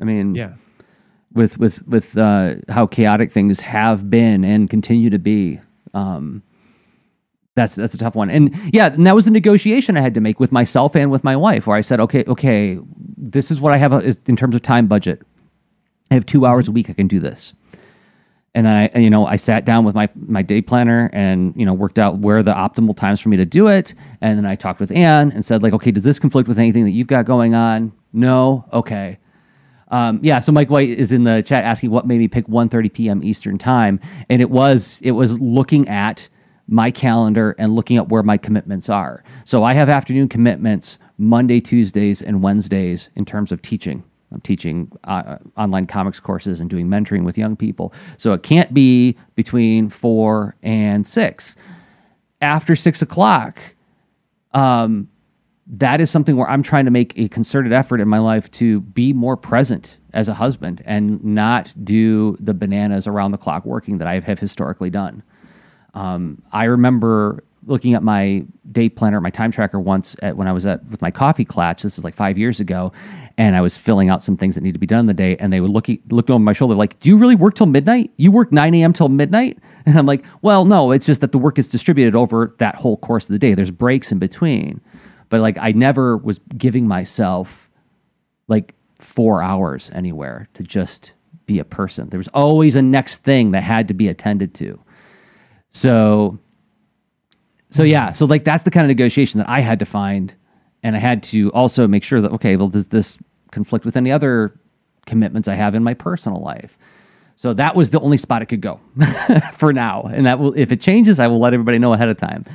i mean yeah with with with uh, how chaotic things have been and continue to be. Um, that's that's a tough one, and yeah, and that was a negotiation I had to make with myself and with my wife, where I said, okay, okay, this is what I have uh, in terms of time budget. I have two hours a week. I can do this, and then I, you know, I sat down with my my day planner and you know worked out where the optimal times for me to do it, and then I talked with Anne and said like, okay, does this conflict with anything that you've got going on? No, okay. Um, yeah, so Mike White is in the chat asking what made me pick 1:30 p.m. Eastern time, and it was it was looking at my calendar and looking at where my commitments are. So I have afternoon commitments Monday, Tuesdays, and Wednesdays in terms of teaching, I'm teaching uh, online comics courses and doing mentoring with young people. So it can't be between four and six. After six o'clock, um, that is something where I'm trying to make a concerted effort in my life to be more present as a husband and not do the bananas around the clock working that I have historically done. Um, I remember looking at my day planner, my time tracker once at when I was at with my coffee clutch. This is like five years ago, and I was filling out some things that need to be done in the day. And they would look look over my shoulder like, "Do you really work till midnight? You work nine a.m. till midnight?" (laughs) And I'm like, "Well, no. It's just that the work is distributed over that whole course of the day. There's breaks in between, but like I never was giving myself like four hours anywhere to just be a person. There was always a next thing that had to be attended to. So so yeah, so like that's the kind of negotiation that I had to find, and I had to also make sure that okay, well, does this conflict with any other commitments I have in my personal life? So that was the only spot it could go (laughs) for now, and that will if it changes, I will let everybody know ahead of time.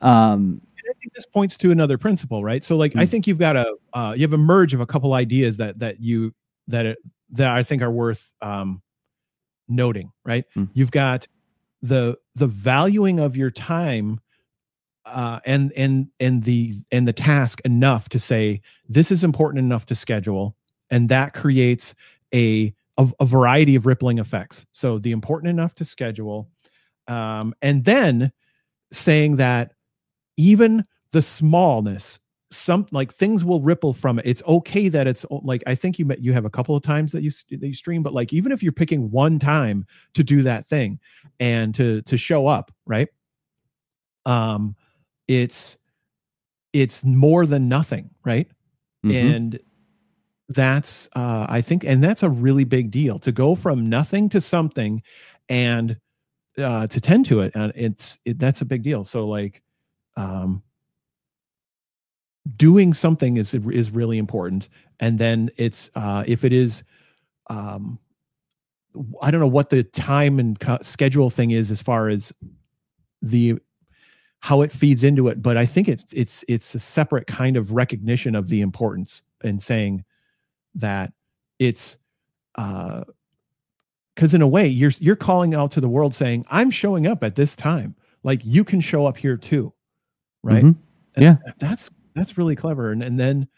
Um, I think this points to another principle, right? So like mm-hmm. I think you've got a uh, you have a merge of a couple ideas that that you that it, that I think are worth um, noting, right? Mm-hmm. You've got the the valuing of your time uh, and and and the and the task enough to say this is important enough to schedule, and that creates a a, a variety of rippling effects. So the important enough to schedule, um, and then saying that even the smallness some like things will ripple from it. It's okay that it's like I think you you have a couple of times that you that you stream, but like even if you're picking one time to do that thing and to to show up, right? Um, it's it's more than nothing right? Mm-hmm. and that's uh i think and that's a really big deal. To go from nothing to something and uh to tend to it and it's it, that's a big deal. So like um doing something is is really important. And then it's uh if it is um i don't know what the time and schedule thing is as far as the how it feeds into it but i think it's it's it's a separate kind of recognition of the importance and saying that it's uh because in a way you're you're calling out to the world saying i'm showing up at this time. Like you can show up here too right? Mm-hmm. yeah. that's that's really clever. And, and then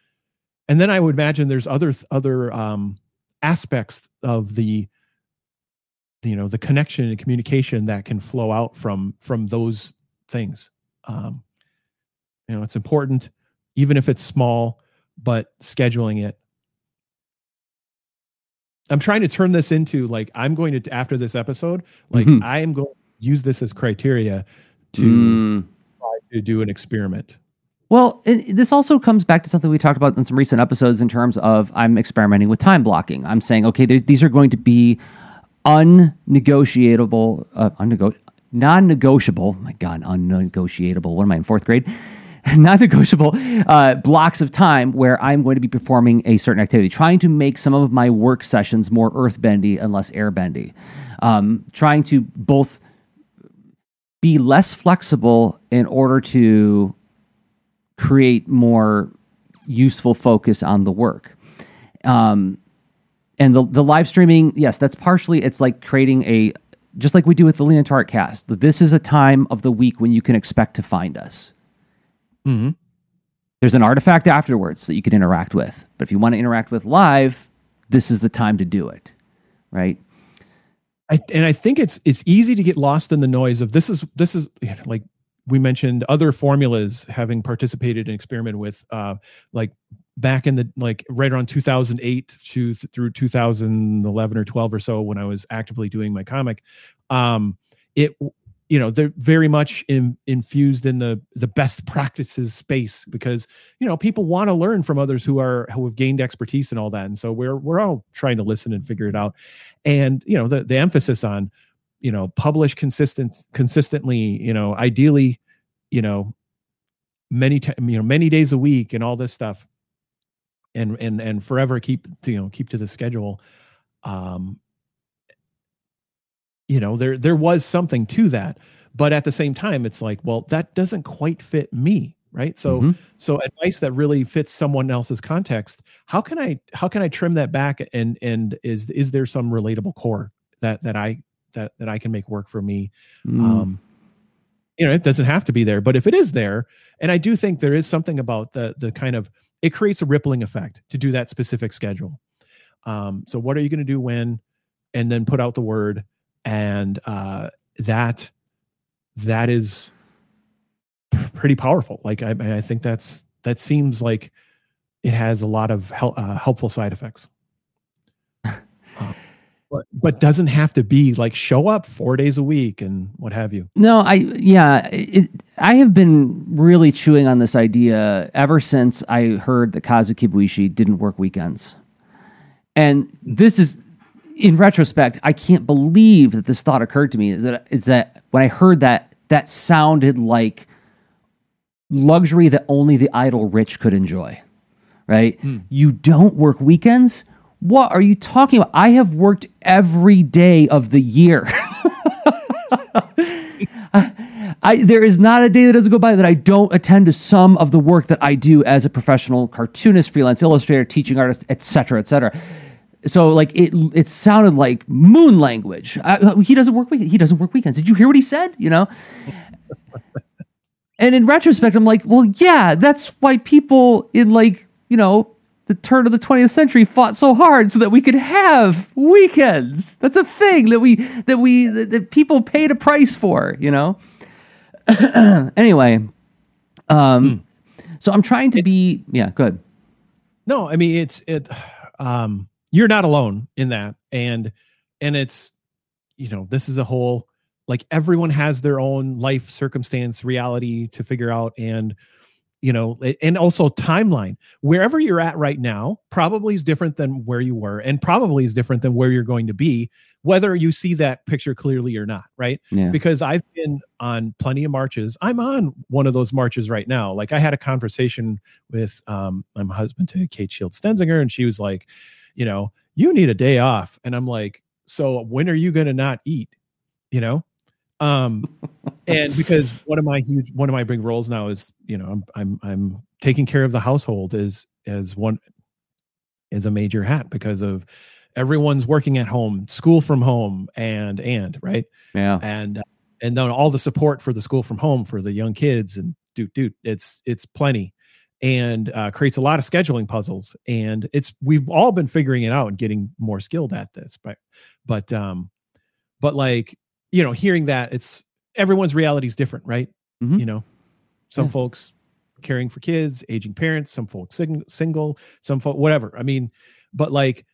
and then i would imagine there's other other um aspects of the you know the connection and communication that can flow out from from those things. Um, you know, it's important, even if it's small, but scheduling it. I'm trying to turn this into like I'm going to after this episode, like mm-hmm. I am going to use this as criteria to mm. try to do an experiment. Well, it, this also comes back to something we talked about in some recent episodes in terms of I'm experimenting with time blocking. I'm saying, okay, these are going to be unnegotiable, uh, unnego- non-negotiable. My God, unnegotiable. What am I in fourth grade? (laughs) non-negotiable uh, blocks of time where I'm going to be performing a certain activity, trying to make some of my work sessions more earthbendy and less airbendy, um, trying to both be less flexible in order to create more useful focus on the work. Um, and the the live streaming, yes, that's partially. It's like creating a just like we do with the Lean Into Art cast, this is a time of the week when you can expect to find us. Mm-hmm. There's an artifact afterwards that you can interact with. But if you want to interact with live, this is the time to do it. Right. I, and I think it's it's easy to get lost in the noise of this is this is like we mentioned other formulas having participated and experimented with uh like back in the like right around 2008 to through 2011 or 12 or so when I was actively doing my comic um it you know they're very much in, infused in the the best practices space because you know people want to learn from others who are who have gained expertise and all that and so we're we're all trying to listen and figure it out. And you know the the emphasis on you know publish consistent consistently you know ideally you know many t- you know many days a week and all this stuff and and and forever keep you know keep to the schedule um you know there there was something to that but at the same time it's like well that doesn't quite fit me right so Mhm. so advice that really fits someone else's context how can i how can i trim that back and and is is there some relatable core that that i that that i can make work for me Mm. um you know it doesn't have to be there but if it is there and i do think there is something about the the kind of it creates a rippling effect to do that specific schedule. Um so what are you going to do when and then put out the word and uh that that is pretty powerful. Like i i think that's that seems like it has a lot of hel- uh, helpful side effects but but doesn't have to be like show up four days a week and what have you No, I yeah, it, I have been really chewing on this idea ever since I heard that Kazu Kibuishi didn't work weekends. And this is in retrospect, I can't believe that this thought occurred to me is that is that when I heard that that sounded like luxury that only the idle rich could enjoy. Right? Hmm. You don't work weekends? What are you talking about? I have worked every day of the year. (laughs) I there is not a day that doesn't go by that I don't attend to some of the work that I do as a professional cartoonist, freelance illustrator, teaching artist, et cetera, et cetera. So like it it sounded like moon language. I, he doesn't work he doesn't work weekends. Did you hear what he said? You know. and in retrospect, I'm like, well, yeah, that's why people in like you know the turn of the 20th century fought so hard so that we could have weekends. That's a thing that we that we that, that people paid a price for. You know. (clears throat) anyway, um, so I'm trying to be yeah, good. No, I mean it's it um you're not alone in that and and it's you know, this is a whole like everyone has their own life circumstance reality to figure out and you know and also timeline wherever you're at right now probably is different than where you were and probably is different than where you're going to be whether you see that picture clearly or not right Yeah. because I've been on plenty of marches. I'm on one of those marches right now. Like I had a conversation with um my husband to Kate Shield Stenzinger, and she was like, you know, you need a day off. And I'm like, so when are you gonna not eat? You know? Um (laughs) and because one of my huge one of my big roles now is, you know, I'm I'm I'm taking care of the household is as one is a major hat because of everyone's working at home, school from home, and and right? Yeah. and uh, and then all the support for the school from home for the young kids and dude dude it's it's plenty. And uh, creates a lot of scheduling puzzles. And it's we've all been figuring it out and getting more skilled at this but but um but like you know hearing that it's everyone's reality is different right Mhm. you know some Yeah. folks caring for kids aging parents some folks sing, single some folk whatever i mean but like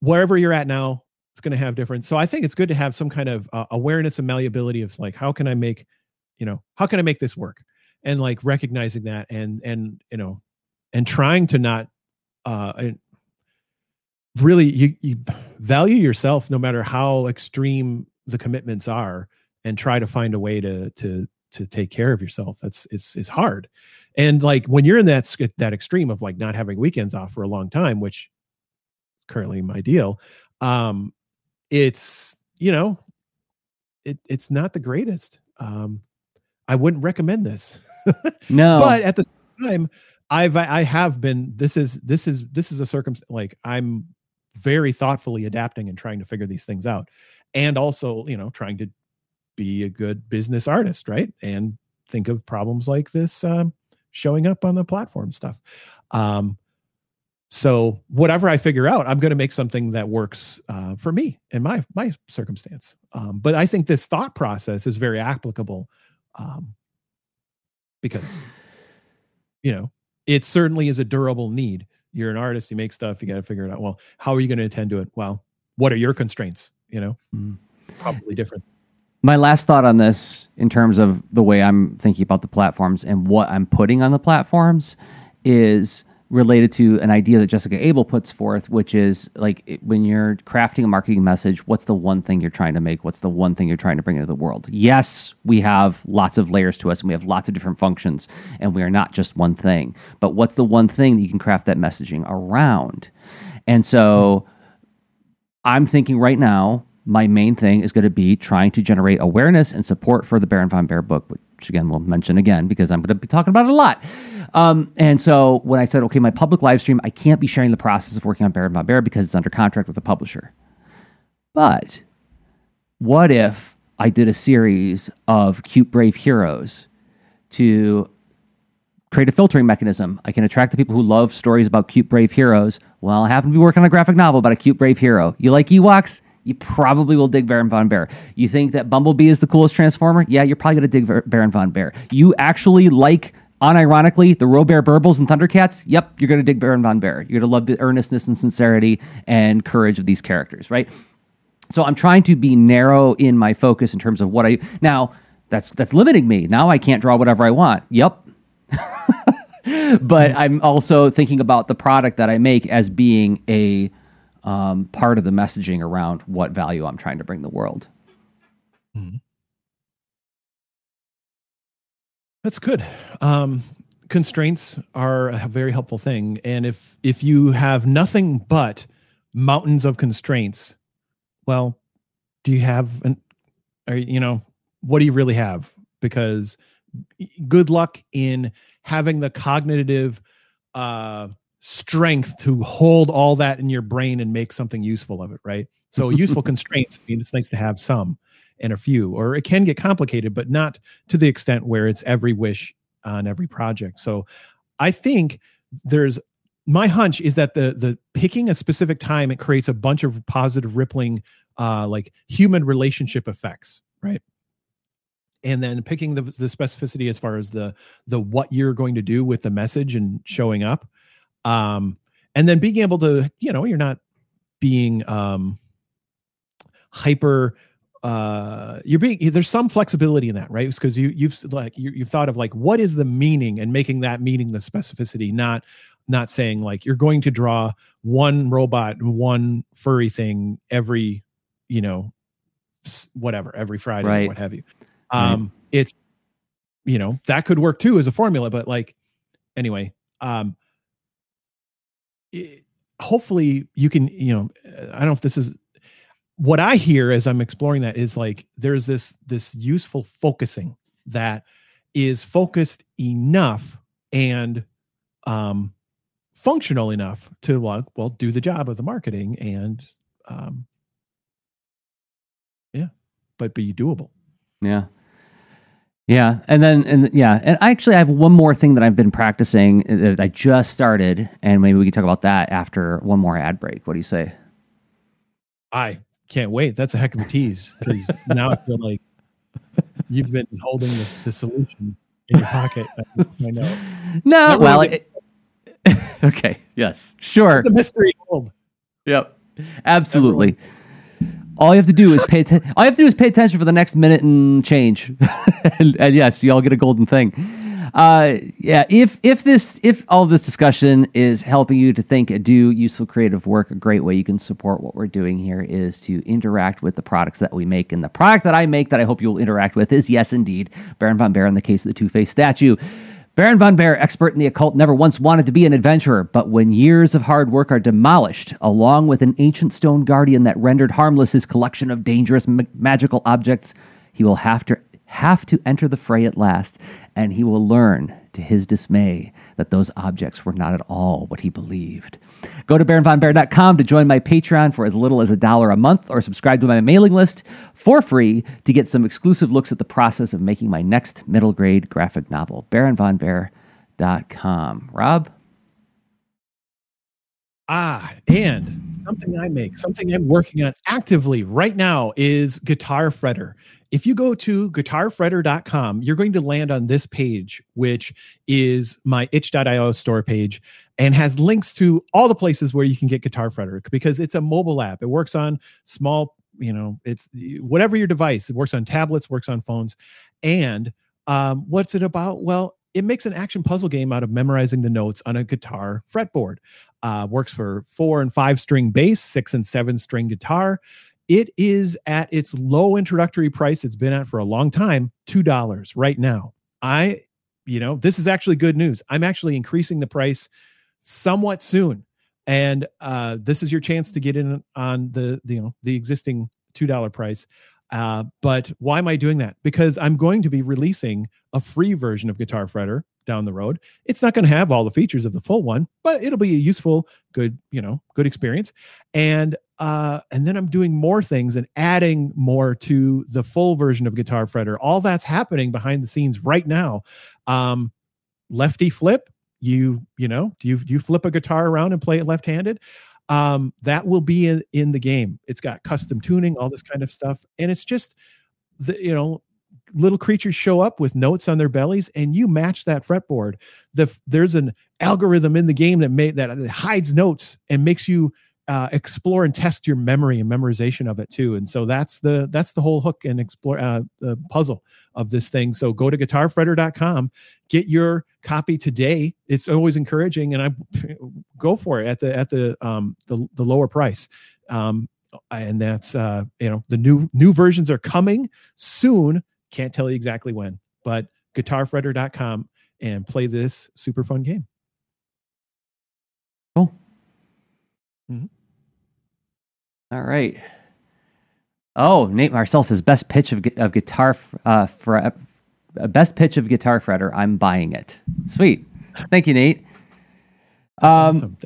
wherever you're at now it's going to have different so i think it's good to have some kind of uh, awareness and malleability of like how can i make you know how can i make this work and like recognizing that and and you know and trying to not uh and really you, you value yourself no matter how extreme the commitments are and try to find a way to to to take care of yourself. That's it's it's hard. And like when you're in that that extreme of like not having weekends off for a long time which is currently my deal um it's you know it it's not the greatest. Um i wouldn't recommend this. (laughs) No. but at the same time i've i have been this is this is this is a circumstance like i'm very thoughtfully adapting and trying to figure these things out. And also you know trying to be a good business artist right? And think of problems like this um, showing up on the platform stuff. Um so whatever i figure out i'm going to make something that works uh, for me and my my circumstance. Um, but i think this thought process is very applicable um, because you know it certainly is a durable need. You're an artist you make stuff you got to figure it out. Well how are you going to attend to it? Well what are your constraints? You know? Mhm. probably different my last thought on this in terms of the way I'm thinking about the platforms and what I'm putting on the platforms is related to an idea that Jessica Abel puts forth, which is like when you're crafting a marketing message, what's the one thing you're trying to make? What's the one thing you're trying to bring into the world? Yes, we have lots of layers to us and we have lots of different functions and we are not just one thing. But what's the one thing that you can craft that messaging around? And so I'm thinking right now, my main thing is going to be trying to generate awareness and support for the Baron von Bear book, which again we'll mention again because I'm going to be talking about it a lot. Um, and so when I said, okay, my public live stream, I can't be sharing the process of working on Baron von Bear because it's under contract with the publisher. But what if I did a series of cute, brave heroes to create a filtering mechanism? I can attract the people who love stories about cute, brave heroes. Well, I happen to be working on a graphic novel about a cute, brave hero. You like Ewoks? You probably will dig Baron von Bear. You think that Bumblebee is the coolest Transformer? Yeah, you're probably going to dig Baron von Bear. You actually like unironically, the Robert Burbles and Thundercats, yep, you're going to dig Baron von Bear. You're going to love the earnestness and sincerity and courage of these characters, right? So I'm trying to be narrow in my focus in terms of what I now that's that's limiting me. Now I can't draw whatever I want. Yep. (laughs) but I'm also thinking about the product that I make as being a um, part of the messaging around what value I'm trying to bring the world. Mm-hmm. That's good. Um, constraints are a very helpful thing, and if if you have nothing but mountains of constraints, well, do you have an? Are you know what do you really have? Because good luck in having the cognitive uh, strength to hold all that in your brain and make something useful of it, right? So (laughs) useful constraints. I mean, it's nice to have some and a few, or it can get complicated, but not to the extent where it's every wish on every project. So I think there's my hunch is that the the picking a specific time it creates a bunch of positive rippling uh like human relationship effects right and then picking the, the specificity as far as the the what you're going to do with the message and showing up um and then being able to you know you're not being um hyper uh you're being there's some flexibility in that right because you you've like you, you've thought of like what is the meaning and making that meaning the specificity not not saying like you're going to draw one robot one furry thing every you know whatever every friday right. or what have you um right. it's you know that could work too as a formula but like anyway um it, hopefully you can you know i don't know if this is what I hear as I'm exploring that is like there's this this useful focusing that is focused enough and um functional enough to like well do the job of the marketing and um yeah but be doable. Yeah yeah and then and yeah and actually i have one more thing that i've been practicing uh, that i just started and maybe we can talk about that after one more ad break what do you say i can't wait. That's a heck of a tease because now I feel like you've been holding the, the solution in your pocket. I, know. No, well, it, (laughs) okay, yes, sure. The mystery hold. Yep, absolutely. Everyone's... All you have to do is pay attention. All you have to do is pay attention for the next minute and change, (laughs) and, and yes, you all get a golden thing uh, yeah, if if this if all this discussion is helping you to think and do useful creative work, a great way you can support what we're doing here is to interact with the products that we make. And the product that I make that I hope you'll interact with is yes, indeed, Baron von Bear in the case of the Two Face statue. Baron von Bear, expert in the occult, never once wanted to be an adventurer, but when years of hard work are demolished, along with an ancient stone guardian that rendered harmless his collection of dangerous ma- magical objects, he will have to have to enter the fray at last and he will learn to his dismay that those objects were not at all what he believed. Go to baronvonbear.com to join my Patreon for as little as a dollar a month or subscribe to my mailing list for free to get some exclusive looks at the process of making my next middle grade graphic novel. baronvonbear.com. Rob? Ah, and something I make, something I'm working on actively right now is Guitar Fretter if you go to guitarfretter.com, you're going to land on this page, which is my itch.io store page and has links to all the places where you can get Guitar Fretter because it's a mobile app. It works on small, you know, it's whatever your device. It works on tablets, works on phones. And um, what's it about? Well, it makes an action puzzle game out of memorizing the notes on a guitar fretboard. Uh, works for four and five string bass, six and seven string guitar. It is at its low introductory price. It's been at for a long time, $2 right now. I, you know, this is actually good news. I'm actually increasing the price somewhat soon. And uh, this is your chance to get in on the, the you know, the existing $2 price. Uh, but why am I doing that? Because I'm going to be releasing a free version of Guitar Fretter down the road. It's not going to have all the features of the full one, but it'll be a useful, good, you know, good experience. And uh, and then I'm doing more things and adding more to the full version of Guitar Fretter. All that's happening behind the scenes right now. Um, lefty flip, you you know, do you do you flip a guitar around and play it left-handed? Um, that will be in, in the game. It's got custom tuning, all this kind of stuff, and it's just the you know little creatures show up with notes on their bellies and you match that fretboard. The there's an algorithm in the game that that hides notes and makes you uh, explore and test your memory and memorization of it too. And so that's the that's the whole hook and explore uh, the puzzle of this thing. So go to guitarfretter.com get your copy today. It's always encouraging and i (laughs) go for it at the at the um the, the lower price. Um and that's uh you know the new new versions are coming soon can't tell you exactly when, but guitarfretter.com and play this super fun game. Cool. Mm-hmm. All right. Oh, Nate Marcel says best pitch of, of guitar uh, for uh, best pitch of guitar fretter. I'm buying it. Sweet. Thank you, Nate. Um, awesome.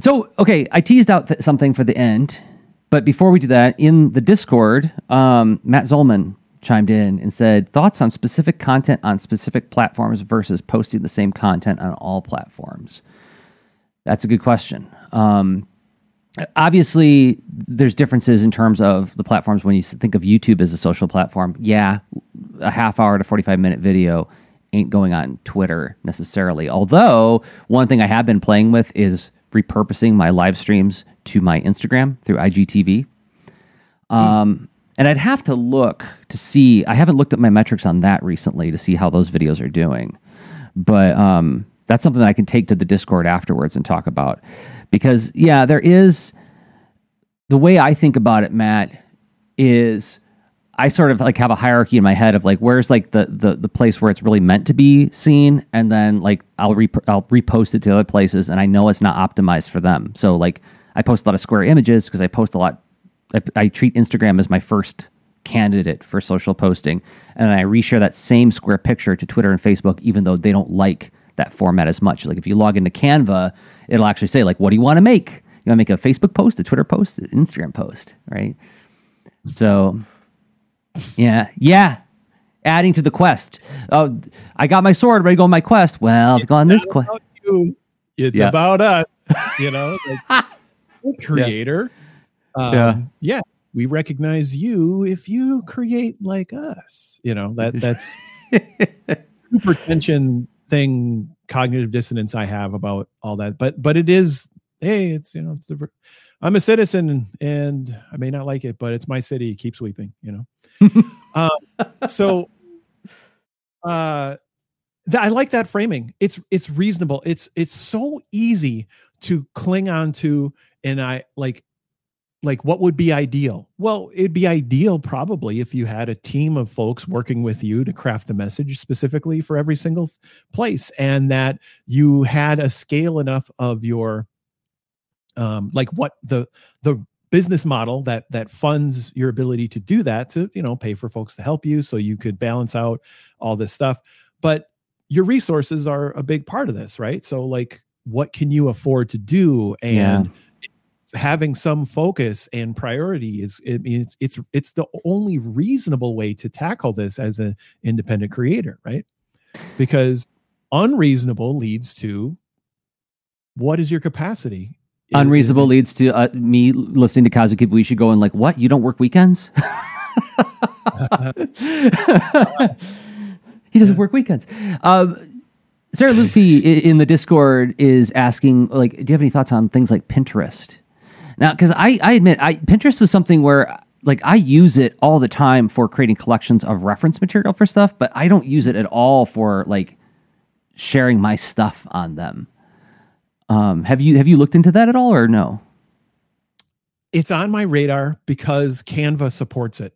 So, okay, I teased out th- something for the end, but before we do that, in the Discord, um, Matt Zolman chimed in and said thoughts on specific content on specific platforms versus posting the same content on all platforms. That's a good question. Um, obviously, there's differences in terms of the platforms when you think of YouTube as a social platform. Yeah, a half hour to 45 minute video ain't going on Twitter necessarily. Although, one thing I have been playing with is repurposing my live streams to my Instagram through IGTV. Um, and I'd have to look to see. I haven't looked at my metrics on that recently to see how those videos are doing, but um, that's something that I can take to the Discord afterwards and talk about. Because yeah, there is the way I think about it, Matt, is I sort of like have a hierarchy in my head of like where's like the the the place where it's really meant to be seen, and then like I'll re- I'll repost it to other places, and I know it's not optimized for them. So like I post a lot of square images because I post a lot I, I treat Instagram as my first candidate for social posting, and I reshare that same square picture to Twitter and Facebook, even though they don't like that format as much. Like if you log into Canva, it'll actually say like, "What do you want to make? You want to make a Facebook post, a Twitter post, an Instagram post, right?" So, yeah, yeah. Adding to the quest. Oh, I got my sword ready to go on my quest. Well, it's go on this quest. It's yeah. about us. You know, like, (laughs) (laughs) creator. Yeah um, yeah. yeah, we recognize you if you create like us. You know that that's (laughs) super tension thing, cognitive dissonance I have about all that. But but it is hey, it's you know it's the I'm a citizen and I may not like it, but it's my city. Keep sweeping. You know. (laughs) um, so uh th- I like that framing. It's it's reasonable. It's it's so easy to cling on to and I like like what would be ideal? Well it'd be ideal probably if you had a team of folks working with you to craft the message specifically for every single place and that you had a scale enough of your um like what the the business model that that funds your ability to do that to you know pay for folks to help you so you could balance out all this stuff. But your resources are a big part of this right? So like what can you afford to do? And yeah having some focus and priority is it, it's it's it's the only reasonable way to tackle this as an independent creator right? Because unreasonable leads to what is your capacity? Unreasonable leads to uh, me listening to Kazu Kibuishi go and like what? You don't work weekends? (laughs) He doesn't work weekends. Um, Sarah Luffy in the Discord is asking, like, do you have any thoughts on things like Pinterest? Now, because I, I admit, I Pinterest was something where like I use it all the time for creating collections of reference material for stuff, but I don't use it at all for like sharing my stuff on them. Um, have you have you looked into that at all or no? It's on my radar because Canva supports it,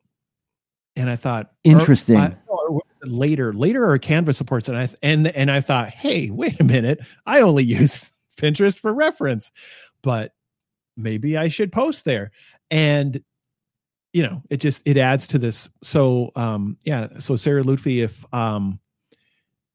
and I thought interesting. Or, or later, later, or Canva supports it, and I and and I thought, hey, wait a minute, I only (laughs) use Pinterest for reference, but maybe I should post there. And you know, it just it adds to this. So um yeah, so Sarah Lutfi, if um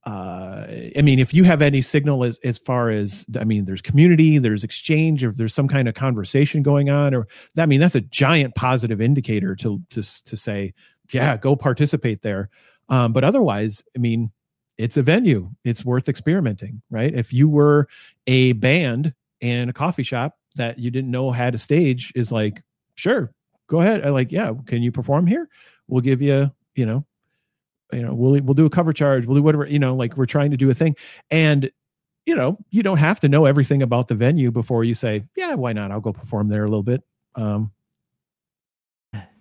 uh I mean if you have any signal as, as far as I mean there's community, there's exchange, or there's some kind of conversation going on, or I mean that's a giant positive indicator to to to say, yeah, go participate there. Um, but otherwise, I mean, it's a venue. It's worth experimenting, right? If you were a band in a coffee shop that you didn't know had a stage, is like, sure, go ahead. I like, yeah, can you perform here? We'll give you, you know, you know, we'll we'll do a cover charge. We'll do whatever, you know, like we're trying to do a thing. And you know, you don't have to know everything about the venue before you say, yeah, why not? I'll go perform there a little bit. Um,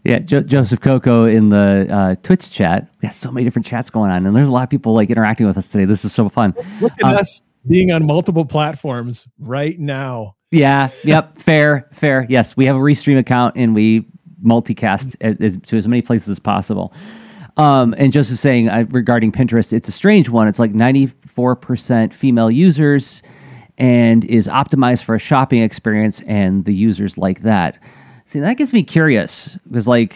yeah, jo- Joseph Coco in the uh, Twitch chat. We got so many different chats going on, and there's a lot of people like interacting with us today. This is so fun. Look at um, us being on multiple platforms right now. Yeah. Yep. fair. Fair. Yes, we have a restream account, and we multicast as, as, to as many places as possible. Um, and Joseph saying uh, regarding Pinterest, it's a strange one. It's like 94% female users and is optimized for a shopping experience, and the users like that. See, that gets me curious because, like,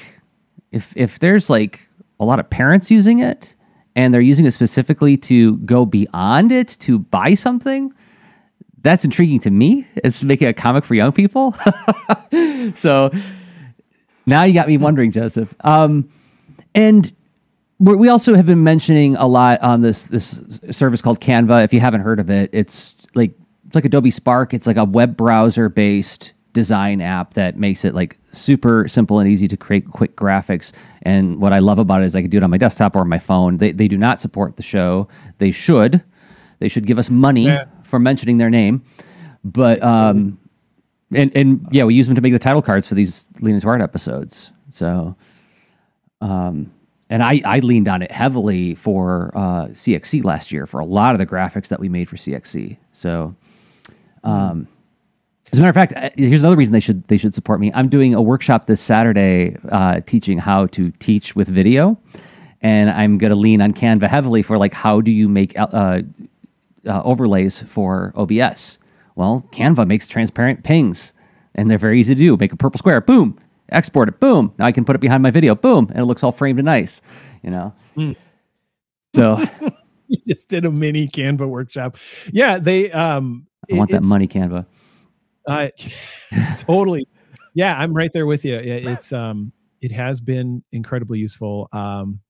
if if there's like a lot of parents using it and they're using it specifically to go beyond it to buy something, that's intriguing to me. It's making a comic for young people. (laughs) so now you got me wondering, Joseph. Um, and we also have been mentioning a lot on this this service called Canva. If you haven't heard of it, it's like it's like Adobe Spark. It's like a web browser based design app that makes it like super simple and easy to create quick graphics. And what I love about it is I can do it on my desktop or my phone. They they do not support the show. They should. They should give us money yeah. For mentioning their name. But um and and yeah, we use them to make the title cards for these Lean Into Art episodes. So um and I, I leaned on it heavily for uh, CXC last year for a lot of the graphics that we made for CXC. So, um, as a matter of fact, uh, here's another reason they should they should support me. I'm doing a workshop this Saturday uh, teaching how to teach with video, and I'm going to lean on Canva heavily for like how do you make uh, uh, overlays for OBS. Well, Canva makes transparent PNGs, and they're very easy to do. Make a purple square, boom, export it, boom. Now I can put it behind my video, boom, and it looks all framed and nice. You know, mm. so. (laughs) you just did a mini Canva workshop. Yeah, they. um I want that money, Canva. Uh, (laughs) totally. Yeah, I'm right there with you. It's um, it has been incredibly useful um,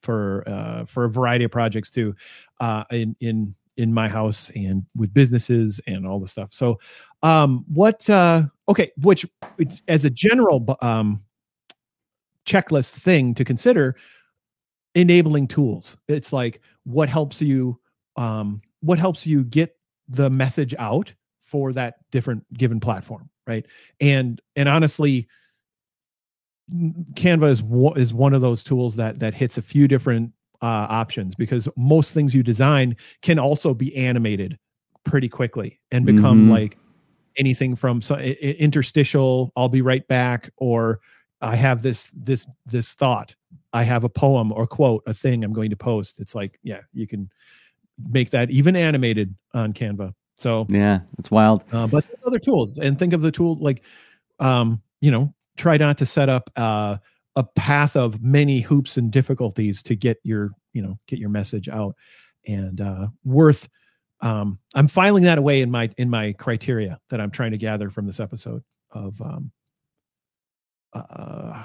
for uh, for a variety of projects too, uh, in in in my house and with businesses and all the stuff. So, um, what? Uh, okay, which as a general um, checklist thing to consider, enabling tools. It's like what helps you um, what helps you get the message out for that different given platform right and and honestly canva is is one of those tools that that hits a few different uh, options because most things you design can also be animated pretty quickly and become mm-hmm. like anything from so, interstitial i'll be right back or i have this this this thought i have a poem or quote a thing i'm going to post it's like yeah you can make that even animated on canva so yeah, it's wild. Uh, but other tools, and think of the tool like, um, you know, try not to set up uh, a path of many hoops and difficulties to get your, you know, get your message out, and uh, worth. Um, I'm filing that away in my in my criteria that I'm trying to gather from this episode of um, uh,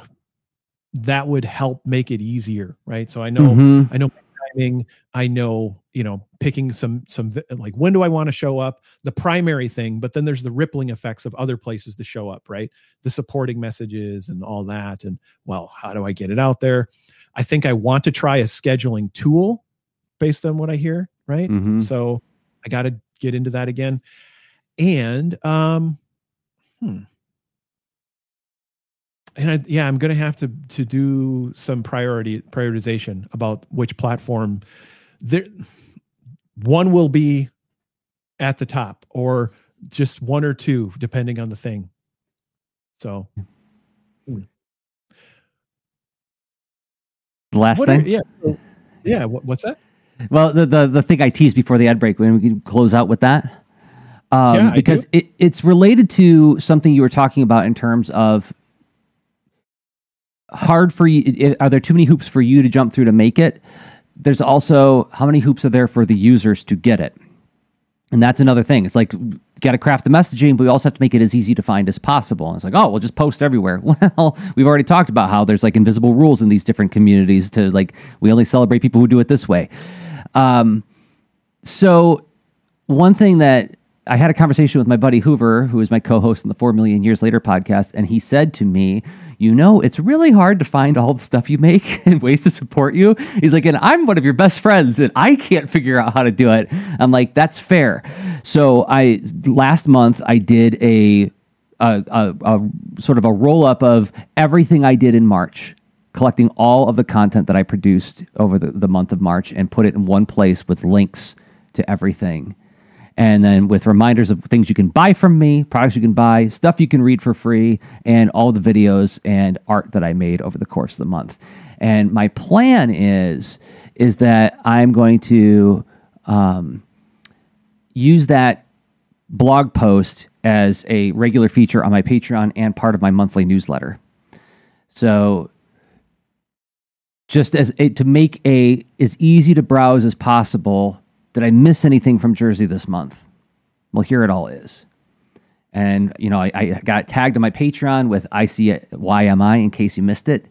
that would help make it easier, right? So I know mm-hmm. I know timing. I know you know picking some some like when do i want to show up? The primary thing but then there's the rippling effects of other places to show up right? The supporting messages and all that and well how do i get it out there? I think i want to try a scheduling tool based on what i hear right? Mm-hmm. so i got to get into that again. And um hmm and I, yeah, I'm going to have to to do some priority prioritization about which platform. There, one will be at the top, or just one or two, depending on the thing. So, the last what thing, are, yeah, yeah. What, what's that? Well, the, the the thing I teased before the ad break, when we can close out with that, um, yeah, because it, it's related to something you were talking about in terms of hard for you? Are there too many hoops for you to jump through to make it? There's also how many hoops are there for the users to get it? And that's another thing. It's like got to craft the messaging, but we also have to make it as easy to find as possible. And it's like, oh, we'll just post everywhere. (laughs) Well, we've already talked about how there's like invisible rules in these different communities to like we only celebrate people who do it this way. Um, so one thing that I had a conversation with my buddy Hoover, who is my co-host in the Four Million Years Later podcast, and he said to me, "You know, it's really hard to find all the stuff you make (laughs) and ways to support you." He's like, "And I'm one of your best friends, and I can't figure out how to do it." I'm like, "That's fair." So I last month I did a a, a, a sort of a roll up of everything I did in March collecting all of the content that I produced over the, the month of March and put it in one place with links to everything and then with reminders of things you can buy from me, products you can buy, stuff you can read for free, and all the videos and art that I made over the course of the month. And my plan is is that I'm going to um, use that blog post as a regular feature on my Patreon and part of my monthly newsletter. So just as a, to make a as easy to browse as possible did I miss anything from Jersey this month? Well, here it all is. And, you know, I, I got tagged on my Patreon with i see it ICYMI in case you missed it.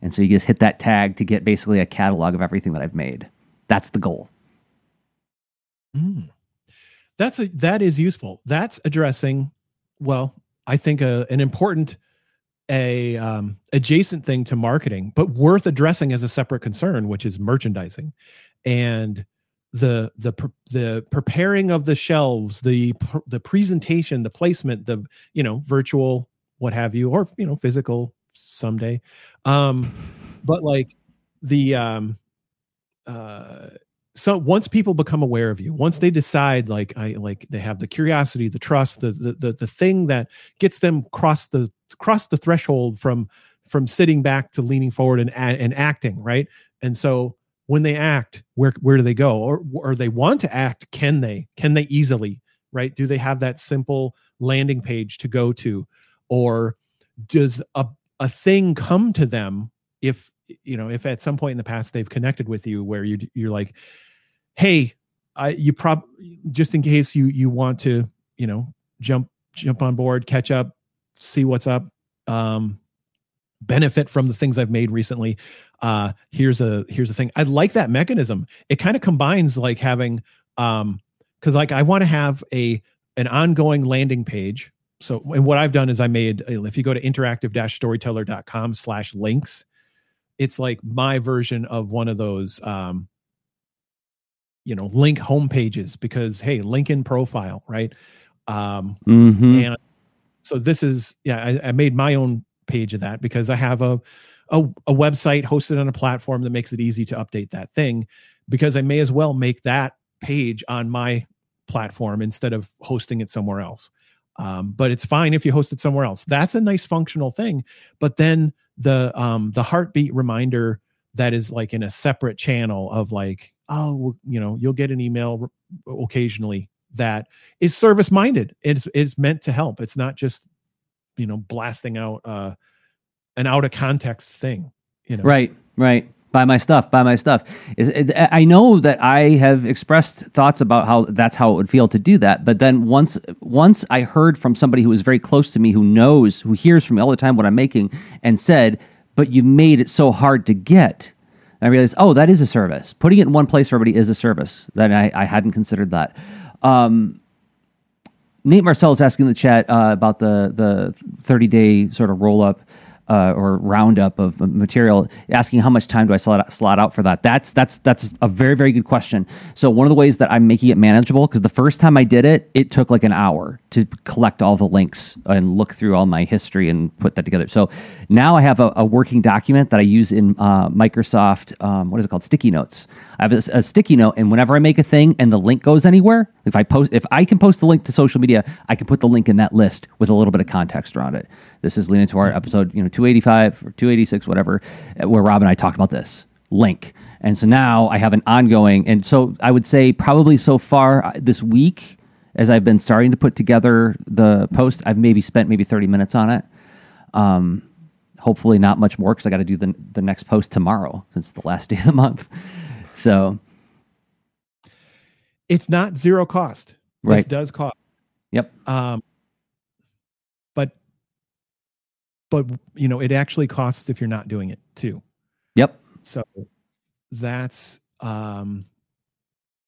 And so you just hit that tag to get basically a catalog of everything that I've made. That's the goal. Mm. That's a that is useful. That's addressing, well, I think a, an important a um, adjacent thing to marketing, but worth addressing as a separate concern, which is merchandising. And the the the preparing of the shelves the the presentation the placement the you know virtual what have you or you know physical someday. Um but like the um uh so once people become aware of you once they decide like i like they have the curiosity the trust the the the, the thing that gets them cross the cross the threshold from from sitting back to leaning forward and and acting right? And so when they act where where do they go? Or or they want to act can they? Can they easily right? Do they have that simple landing page to go to? Or does a a thing come to them if you know if at some point in the past they've connected with you where you you're like hey i you prob just in case you you want to you know jump jump on board catch up see what's up um benefit from the things I've made recently. Uh, here's a here's a thing. I like that mechanism. It kind of combines like having um because like I want to have a an ongoing landing page. So and what I've done is I made uh, if you go to interactive-storyteller.com slash links, it's like my version of one of those um you know link home pages because hey link in profile right um mm-hmm. and so this is yeah I, I made my own page of that because I have a, a, a website hosted on a platform that makes it easy to update that thing because I may as well make that page on my platform instead of hosting it somewhere else. Um, but it's fine if you host it somewhere else. That's a nice functional thing. But then the um, the heartbeat reminder that is like in a separate channel of like, oh, you know, you'll get an email occasionally that is service minded. It's it's meant to help. It's not just you know blasting out uh an out of context thing you know right right buy my stuff buy my stuff is i know that i have expressed thoughts about how that's how it would feel to do that but then once once i heard from somebody who was very close to me who knows who hears from me all the time what i'm making and said but you made it so hard to get I realized, oh, that is a service. Putting it in one place for everybody is a service. That I, I hadn't considered that. Um, Nate Marcel is asking in the chat uh, about the the 30 day sort of roll up uh, or roundup of material, asking how much time do I slot, slot out for that? That's that's that's a very very good question. So one of the ways that I'm making it manageable because the first time I did it, it took like an hour to collect all the links and look through all my history and put that together. So now I have a, a working document that I use in uh, Microsoft. Um, what is it called? Sticky notes. I have a, a, sticky note, and whenever I make a thing and the link goes anywhere, if I post, if I can post the link to social media, I can put the link in that list with a little bit of context around it. This is leading to our episode, you know, 285 or 286, whatever, where Rob and I talked about this link. And so now I have an ongoing, and so I would say probably so far uh, this week, as I've been starting to put together the post, I've maybe spent maybe 30 minutes on it. Um, hopefully not much more because I got to do the the next post tomorrow since the last (laughs) day of the month. So it's not zero cost. Right. This does cost. Yep. Um, but but you know it actually costs if you're not doing it too. Yep. So that's um,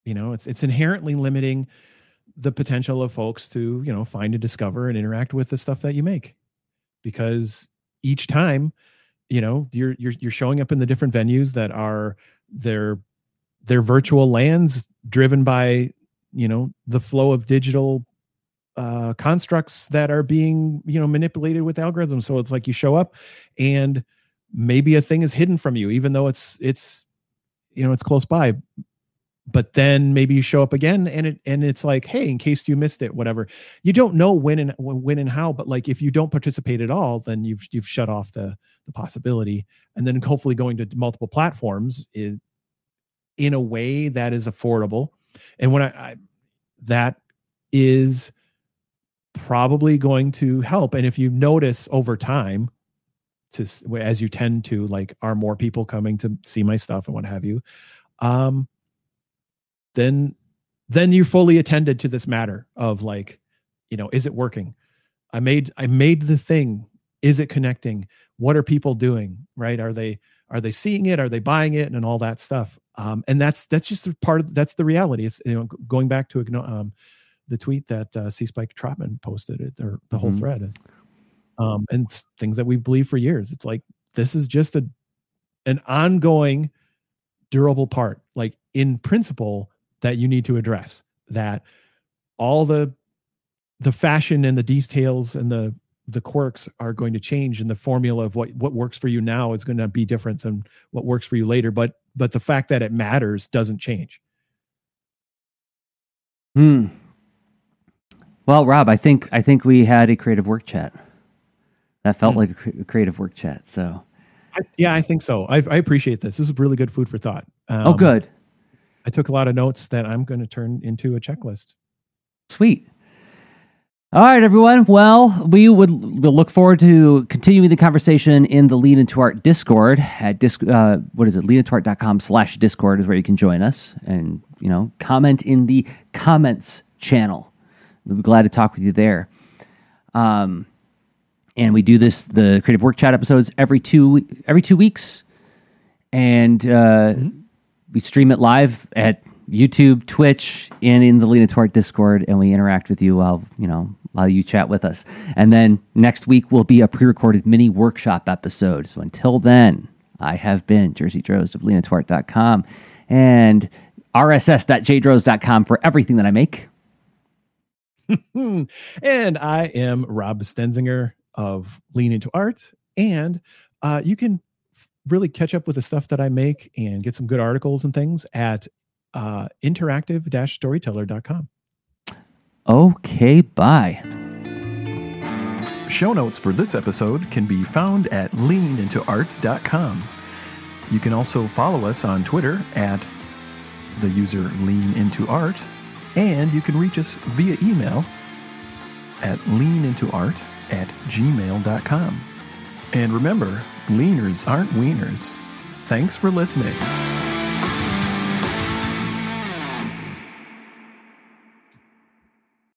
you know it's it's inherently limiting the potential of folks to you know find and discover and interact with the stuff that you make because each time you know you're you're you're showing up in the different venues that are their their virtual lands driven by you know the flow of digital uh constructs that are being you know manipulated with algorithms. So it's like you show up and maybe a thing is hidden from you even though it's it's you know it's close by. But then maybe you show up again and it and it's like hey in case you missed it whatever. You don't know when and when and how but like if you don't participate at all then you've you've shut off the the possibility. And then hopefully going to multiple platforms is in a way that is affordable. And when I, I that is probably going to help. And if you notice over time to as you tend to like are more people coming to see my stuff and what have you um then then you fully attended to this matter of like you know is it working? I made i made the thing. Is it connecting? What are people doing? Right? Are they are they seeing it? Are they buying it? And all that stuff. Um, and that's that's just part of that's the reality. It's you know going back to um, the tweet that uh, C. Spike Trotman posted it or the whole mm-hmm. thread um, and things that we've believed for years. It's like this is just a an ongoing durable part like in principle that you need to address that all the the fashion and the details and the the quirks are going to change and the formula of what what works for you now is going to be different than what works for you later but but the fact that it matters doesn't change. Hmm well rob i think i think we had a creative work chat that felt hmm. like a creative work chat so I, yeah i think so I, I appreciate this this is really good food for thought oh, um, oh good I took a lot of notes that I'm going to turn into a checklist. Sweet. All right, everyone. Well, we would we'll look forward to continuing the conversation in the Lean Into Art Discord at disc. Uh, what is it? leanintoart.com slash Discord is where you can join us and you know comment in the comments channel. We'll be glad to talk with you there. Um, and we do this the creative work chat episodes every two every two weeks, and uh, mm-hmm we stream it live at YouTube, Twitch, and in the Lean Into Art Discord, and we interact with you while you know while you chat with us. And then next week will be a pre-recorded mini workshop episode. So until then, I have been Jersey Drozd of leanintoart.com and rss.jdrozd.com for everything that I make. (laughs) and I am Rob Stenzinger of Lean Into Art, and uh, you can really catch up with the stuff that I make and get some good articles and things at uh, interactive-storyteller.com. Okay, bye. Show notes for this episode can be found at leanintoart.com. You can also follow us on Twitter at the user leanintoart, and you can reach us via email at leanintoart at gmail.com. And remember, leaners aren't wieners. Thanks for listening.